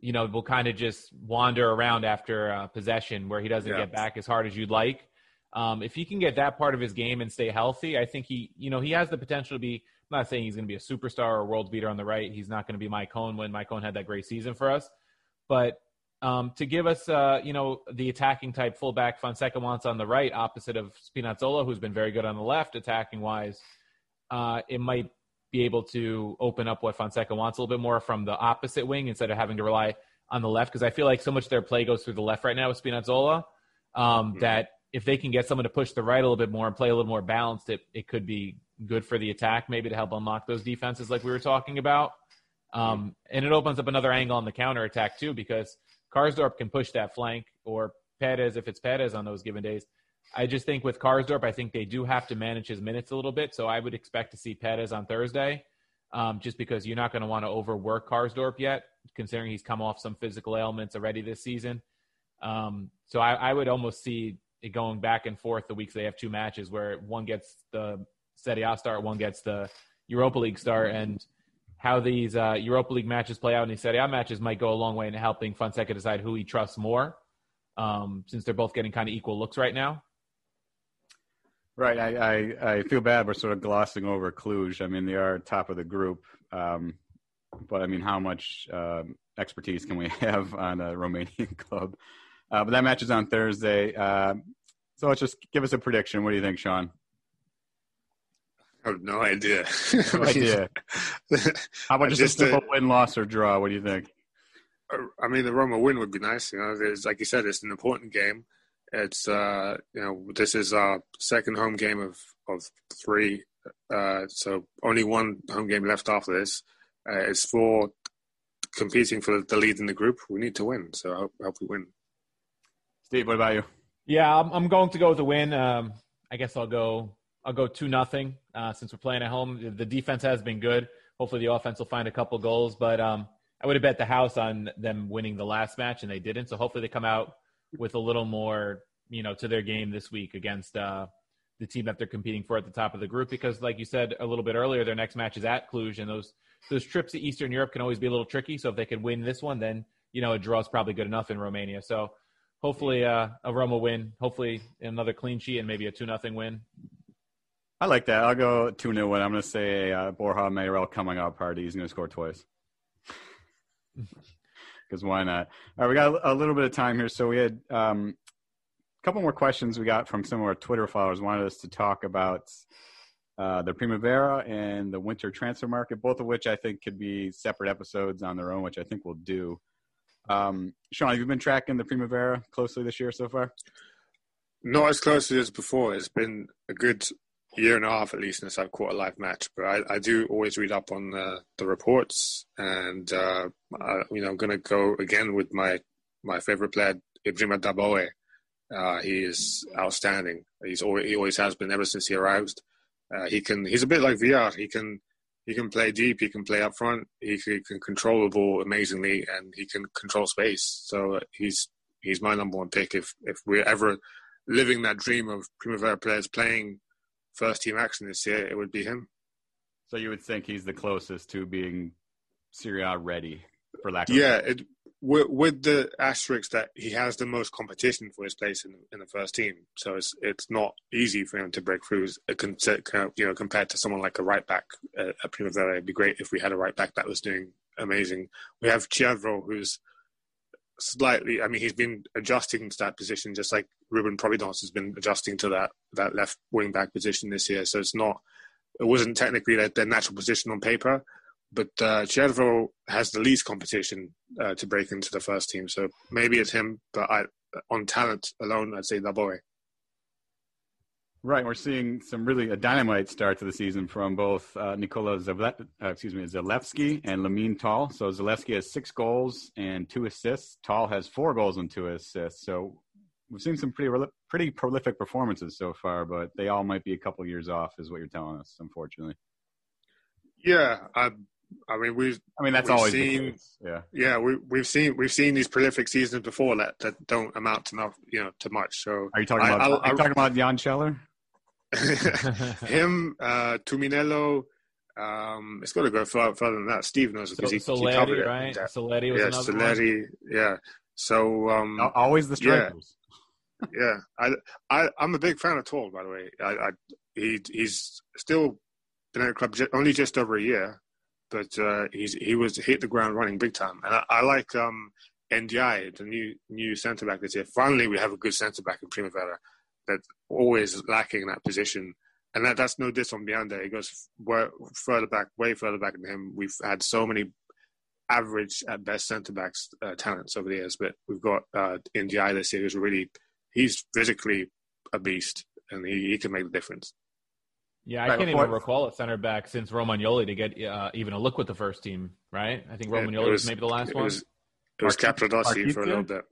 you know, will kind of just wander around after uh, possession where he doesn't yeah. get back as hard as you'd like. Um, if he can get that part of his game and stay healthy, I think he, you know, he has the potential to be. I'm not saying he's going to be a superstar or a world beater on the right. He's not going to be Maicon when Maicon had that great season for us. But um, to give us, uh, you know, the attacking type fullback Fonseca wants on the right, opposite of Spinazzola, who's been very good on the left, attacking wise, uh, it might be able to open up what Fonseca wants a little bit more from the opposite wing instead of having to rely on the left. Because I feel like so much of their play goes through the left right now with Spinazzola um, mm-hmm. that if they can get someone to push the right a little bit more and play a little more balanced, it, it could be good for the attack, maybe to help unlock those defenses like we were talking about. Um, and it opens up another angle on the counter attack too, because Karsdorp can push that flank or Peres if it's Peres on those given days. I just think with Karsdorp, I think they do have to manage his minutes a little bit. So I would expect to see Peres on Thursday, um, just because you're not going to want to overwork Karsdorp yet, considering he's come off some physical ailments already this season. Um, so I, I, would almost see going back and forth the weeks they have two matches where one gets the Serie A start, one gets the Europa League start, and how these uh, Europa League matches play out and these Serie A matches might go a long way in helping Fonseca decide who he trusts more, um, since they're both getting kind of equal looks right now. Right. I, I, I, feel bad we're sort of glossing over Cluj. I mean, they are top of the group. Um, but I mean, how much uh, expertise can we (laughs) have on a Romanian (laughs) club? Uh, but that match is on Thursday. Uh, so let's just give us a prediction. What do you think, Sean? I have no idea. no (laughs) idea. (laughs) How about just, just, a simple uh, win, loss, or draw? What do you think? I mean, the Roma win would be nice. You know, there's like you said, it's an important game. It's uh, you know, this is our second home game of of three, uh, so only one home game left after this. Uh, it's for competing for the lead in the group. We need to win, so I hope, I hope we win. Steve, what about you? Yeah, I'm, I'm going to go with the win. Um, I guess I'll go. I'll go two nothing. Uh, since we're playing at home, the defense has been good. Hopefully, the offense will find a couple goals. But um, I would have bet the house on them winning the last match, and they didn't. So hopefully, they come out with a little more, you know, to their game this week against uh, the team that they're competing for at the top of the group. Because, like you said a little bit earlier, their next match is at Cluj, and those those trips to Eastern Europe can always be a little tricky. So if they can win this one, then you know a draw is probably good enough in Romania. So hopefully uh, a Roma win. Hopefully another clean sheet and maybe a two nothing win. I like that. I'll go 2 0 win. I'm going to say uh, Borja Mayoral coming out party. He's going to score twice. (laughs) Because why not? All right, we got a little bit of time here. So we had um, a couple more questions we got from some of our Twitter followers. Wanted us to talk about uh, the Primavera and the winter transfer market, both of which I think could be separate episodes on their own, which I think we'll do. Um, Sean, have you been tracking the Primavera closely this year so far? Not as closely as before. It's been a good year and a half at least since I've caught a live match. But I, I do always read up on the, the reports, and uh, I, you know, I'm going to go again with my my favorite player, Ebrima Darboe. Uh, he is outstanding. He's always, he always has been ever since he arrived. Uh, he can. He's a bit like Villar. He can. He can play deep. He can play up front. He can, he can control the ball amazingly, and he can control space. So uh, he's he's my number one pick. If if we're ever living that dream of Primavera players playing first team action this year, it would be him. So you would think he's the closest to being Serie A ready, for lack of yeah. It, with, with, the asterisk that he has the most competition for his place in, in the first team, so it's it's not easy for him to break through. You know, compared to someone like a right back uh, at Primavera, it'd be great if we had a right back that was doing amazing. We have Ciervo, who's slightly. I mean, he's been adjusting to that position, just like Ruben Providence has been adjusting to that that left wing back position this year. So it's not. It wasn't technically their, their natural position on paper, but uh, Ciervo has the least competition uh, to break into the first team. So maybe it's him, but I, on talent alone, I'd say Darboe. Right, we're seeing some really a dynamite start to the season from both uh, Nicola Zale- uh, excuse me, Zalewski and Lamine Tall. So Zalewski has six goals and two assists. Tall has four goals and two assists. So we've seen some pretty pretty prolific performances so far, but they all might be a couple years off, is what you're telling us, unfortunately. Yeah, I, I mean we. I mean that's always seen. Yeah, yeah, we we've seen we've seen these prolific seasons before that that don't amount to enough, you know, to much. So are you talking about? I, are you talking about Jan Scheller? (laughs) him, uh, Tumminello. Um, it's got to go further, further than that. Steve knows because so, he, he covered it. Right? Soleri was yeah, another Soleri, one. Yeah. So um, always the strikers. Yeah, (laughs) yeah. I, I I'm a big fan of Tall. By the way, I, I he he's still been at the club only just over a year, but uh, he's he was hit the ground running big time. And I, I like um, Ndiaye, the new new centre back this year. Finally, we have a good centre back in Primavera that's always lacking in that position. And that, that's no diss on Bianda. He goes further back, way further back than him. We've had so many average at best centre backs uh, talents over the years, but we've got uh, Ndiaye this year who's really he's physically a beast and he, he can make the difference. Yeah, I right, can't even recall a center back since Romagnoli to get uh, even a look with the first team, right? I think Romagnoli was, was, maybe the last it one. Was, it was Capradossi for a little bit.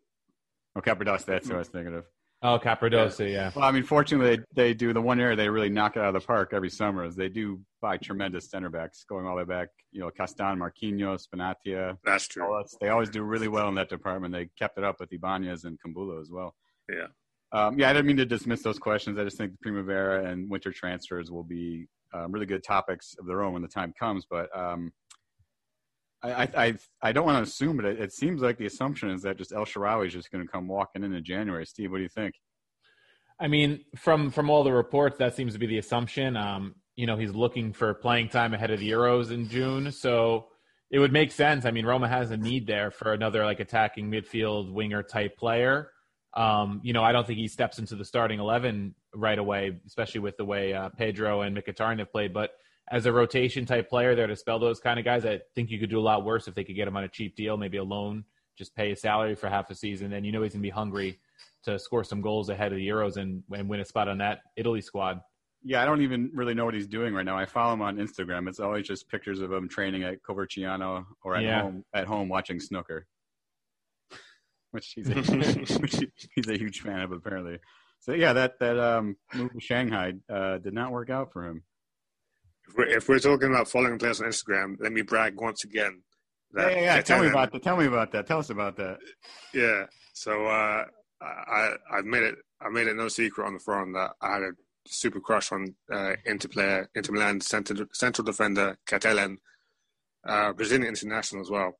Oh, Capradossi, that's what I was thinking of. Oh, Capradossi, yeah. yeah. Well, I mean, fortunately, they, they do the one area they really knock it out of the park every summer is they do buy tremendous center backs going all the way back. You know, Castan, Marquinhos, Benatia. That's true. They always do really well in that department. They kept it up with Ibanez and Kumbulla as well. Yeah. Um, yeah, I didn't mean to dismiss those questions. I just think the Primavera and winter transfers will be um, really good topics of their own when the time comes. But um, I, I, I don't want to assume, but it, it, seems like the assumption is that just El Shaarawy is just going to come walking in in January. Steve, what do you think? I mean, from from all the reports, that seems to be the assumption. Um, you know, he's looking for playing time ahead of the Euros in June, so it would make sense. I mean, Roma has a need there for another like attacking midfield winger type player. Um, you know, I don't think he steps into the starting eleven right away, especially with the way uh, Pedro and Mkhitaryan have played. But as a rotation type player there to spell those kind of guys, I think you could do a lot worse if they could get him on a cheap deal, maybe a loan just pay a salary for half a season, and you know he's gonna be hungry to score some goals ahead of the Euros and, and win a spot on that Italy squad. Yeah, I don't even really know what he's doing right now. I follow him on Instagram. It's always just pictures of him training at Coverciano or at Yeah. home at home watching snooker, which he's a, (laughs) which he's a huge fan of apparently. So yeah, that that um, move to Shanghai uh, did not work out for him. If we're, if we're talking about following players on Instagram, let me brag once again. Yeah, yeah, yeah. Tell me about that. Tell me about that. Tell us about that. Yeah. So uh, I I made it I made it no secret on the forum that I had a super crush on uh, Inter player Inter Milan central central defender Kathellen, uh, Brazilian international as well.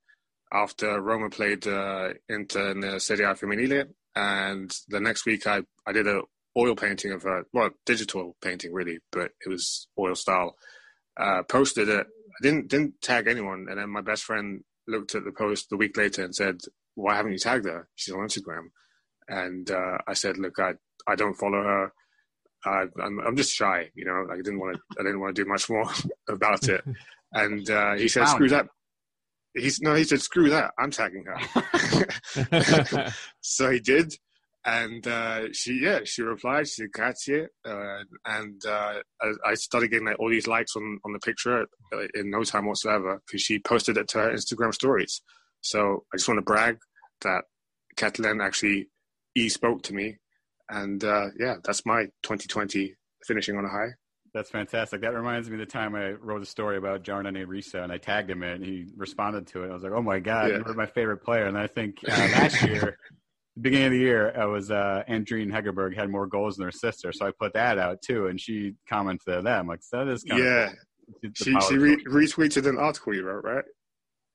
After Roma played uh, Inter in the Serie A Femminile, and the next week I I did a oil painting of her, well digital painting really, but it was oil style. Uh, posted it. I didn't didn't tag anyone, and then my best friend looked at the post the week later and said, "Why haven't you tagged her? She's on Instagram." And uh, I said, "Look, I I don't follow her. I, I'm I'm just shy, you know. Like I didn't want to I didn't want to do much more (laughs) about it." (laughs) And uh, he said, "Screw that." He's no, he said, "Screw that. I'm tagging her." (laughs) (laughs) so he did, and uh, she yeah she replied. She said, "Grazie," uh, and uh, I, I started getting like all these likes on on the picture uh, in no time whatsoever because she posted it to her Instagram stories. So I just want to brag that Kathellen actually e spoke to me, and uh, yeah, that's my 2020 finishing on a high. That's fantastic. That reminds me of the time I wrote a story about Jarnane Risa and I tagged him in it and he responded to it. I was like, oh my God, Yeah. you were my favorite player. And I think uh, last year, beginning of the year, I was uh, Andrine Hegerberg had more goals than her sister. So I put that out too. And she commented to that. I'm like, that is kind Yeah, of cool. She she re- retweeted an article you wrote, right?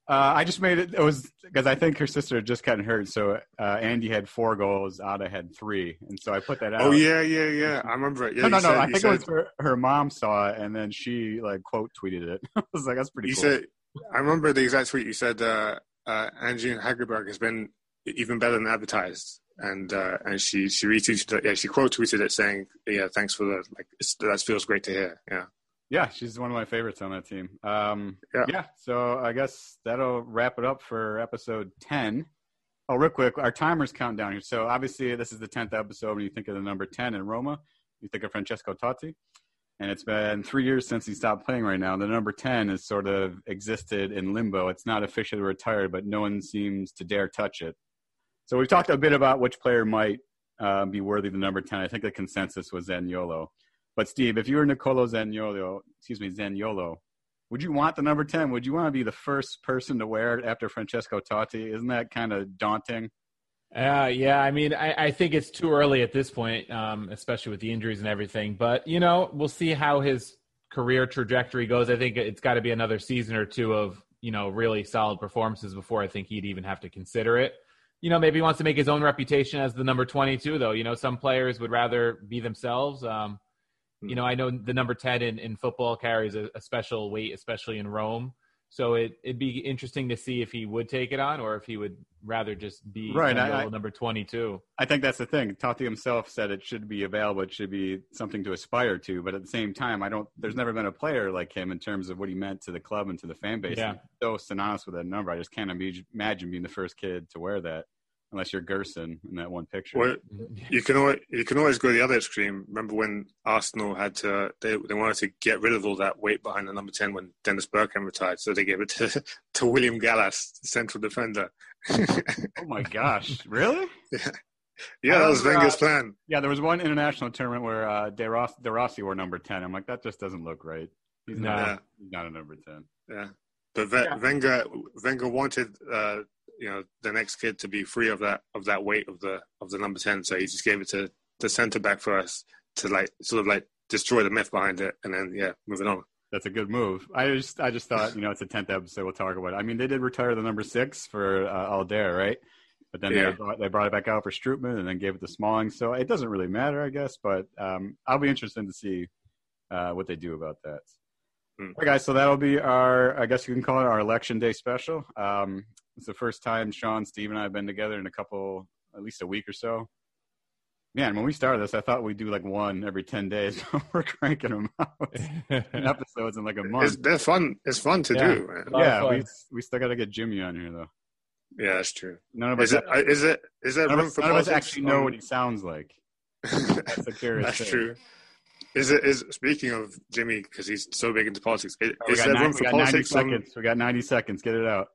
Uh, I just made it. It was because I think her sister had just gotten hurt. So uh, Andy had four goals, Ada had three, and so I put that out. Oh yeah, yeah, yeah. I remember it. Yeah, no, no, you no. said- I think said- it was her, her mom saw it, and then she like quote tweeted it. (laughs) I was like, "That's pretty You cool." said, I remember the exact tweet. You said, uh, uh, Angie Hegerberg has been even better than advertised, and uh, and she she retweeted it. Yeah, she quote tweeted it saying, "Yeah, thanks for the like. It's, that feels great to hear." Yeah, Yeah, she's one of my favorites on that team. Um, yeah. Yeah. so I guess that'll wrap it up for episode 10. Oh, real quick, our timers counting down here. So obviously, this is the 10th episode. When you think of the number 10 in Roma, you think of Francesco Totti. And it's been three years since he stopped playing right now. The number 10 has sort of existed in limbo. It's not officially retired, but no one seems to dare touch it. So we've talked a bit about which player might uh, be worthy of the number 10. I think the consensus was Zaniolo. But Steve, if you were Nicolo Zaniolo, excuse me, Zaniolo, would you want the number 10? Would you want to be the first person to wear it after Francesco Totti? Isn't that kind of daunting? Uh, yeah, I mean, I, I think it's too early at this point, um, especially with the injuries and everything. But you know, we'll see how his career trajectory goes. I think it's got to be another season or two of you know really solid performances before I think he'd even have to consider it. You know, maybe he wants to make his own reputation as the number twenty-two, though. You know, some players would rather be themselves. Um, Hmm. you know, I know the number ten in, in football carries a, a special weight, especially in Rome. So it, it'd be interesting to see if he would take it on or if he would rather just be Right, I- number 22. I think that's the thing. Totti himself said it should be available. It should be something to aspire to. But at the same time, I don't. There's never been a player like him in terms of what he meant to the club and to the fan base. Yeah. So synonymous with that number. I just can't imagine being the first kid to wear that, unless you're Gerson in that one picture. well, you can always you can always go the other extreme. Remember when Arsenal had to they they wanted to get rid of all that weight behind the number ten when Dennis Bergkamp retired, so they gave it to (laughs) to William Gallas, central defender. oh my gosh, (laughs) really? Yeah, that was remember, Wenger's uh, plan. Yeah, there was one international tournament where uh, De, Ross, De Rossi wore number ten. I'm like, that just doesn't look right. He's not. Yeah. He's not a number ten. Yeah, but Ve- Wenger Wenger wanted uh, you know the next kid to be free of that of that weight of the of the number ten, so he just gave it to the centre back first to like sort of like destroy the myth behind it, and then yeah, moving on. That's a good move. I just, I just thought, you know, it's a tenth episode. We'll talk about it. I mean, they did retire the number six for uh, Aldair, right? But then Yeah. they brought, they brought it back out for Strootman and then gave it to Smalling. So it doesn't really matter, I guess. But um, I'll be interested to see uh, what they do about that. Hmm. All right, guys. So that'll be our, I guess you can call it our election day special. Um, it's the first time Sean, Steve, and I have been together in a couple, at least a week or so. Man, when we started this, I thought we'd do like one every ten days. (laughs) We're cranking them out (laughs) episodes in like a month. It's they're fun. It's fun to Yeah. do. man. yeah, we we still got to get Jimmy on here though. Yeah, that's true. None of Is us, it? uh, Is it? Is there none of room us, for none of us politics? actually know on- what he sounds like. That's a curious thing. (laughs) That's thing. true. Is it? Is speaking of Jimmy because he's so big into politics? Is, Oh, we is got there nine- room we for got 90 politics? On, seconds. We got 90 seconds. Get it out.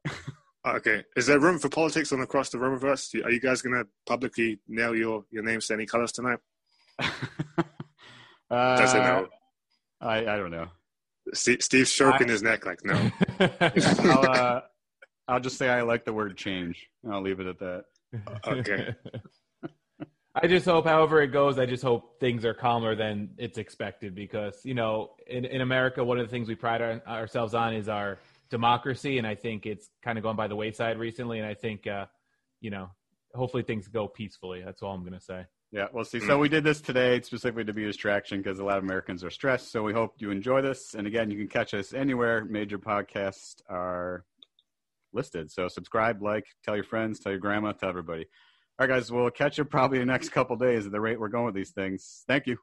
Okay. Is there room for politics on across the Romaverse? Are you guys gonna publicly nail your your names to any colors tonight? (laughs) uh, Does it know? I, I don't know. Steve, Steve's stroking I- his neck like no. (laughs) I'll, uh, I'll just say I like the word change. I'll leave it at that. Okay. (laughs) I just hope, however it goes, I just hope things are calmer than it's expected because, you know, in, in America, one of the things we pride our, ourselves on is our democracy. And I think it's kind of gone by the wayside recently. And I think, uh, you know, hopefully things go peacefully. That's all I'm going to say. Yeah, we'll see. So we did this today specifically to be a distraction because a lot of Americans are stressed. So we hope you enjoy this. And again, you can catch us anywhere major podcasts are listed. So subscribe, like, tell your friends, tell your grandma, tell everybody. All right, guys, we'll catch you probably the next couple days at the rate we're going with these things. Thank you.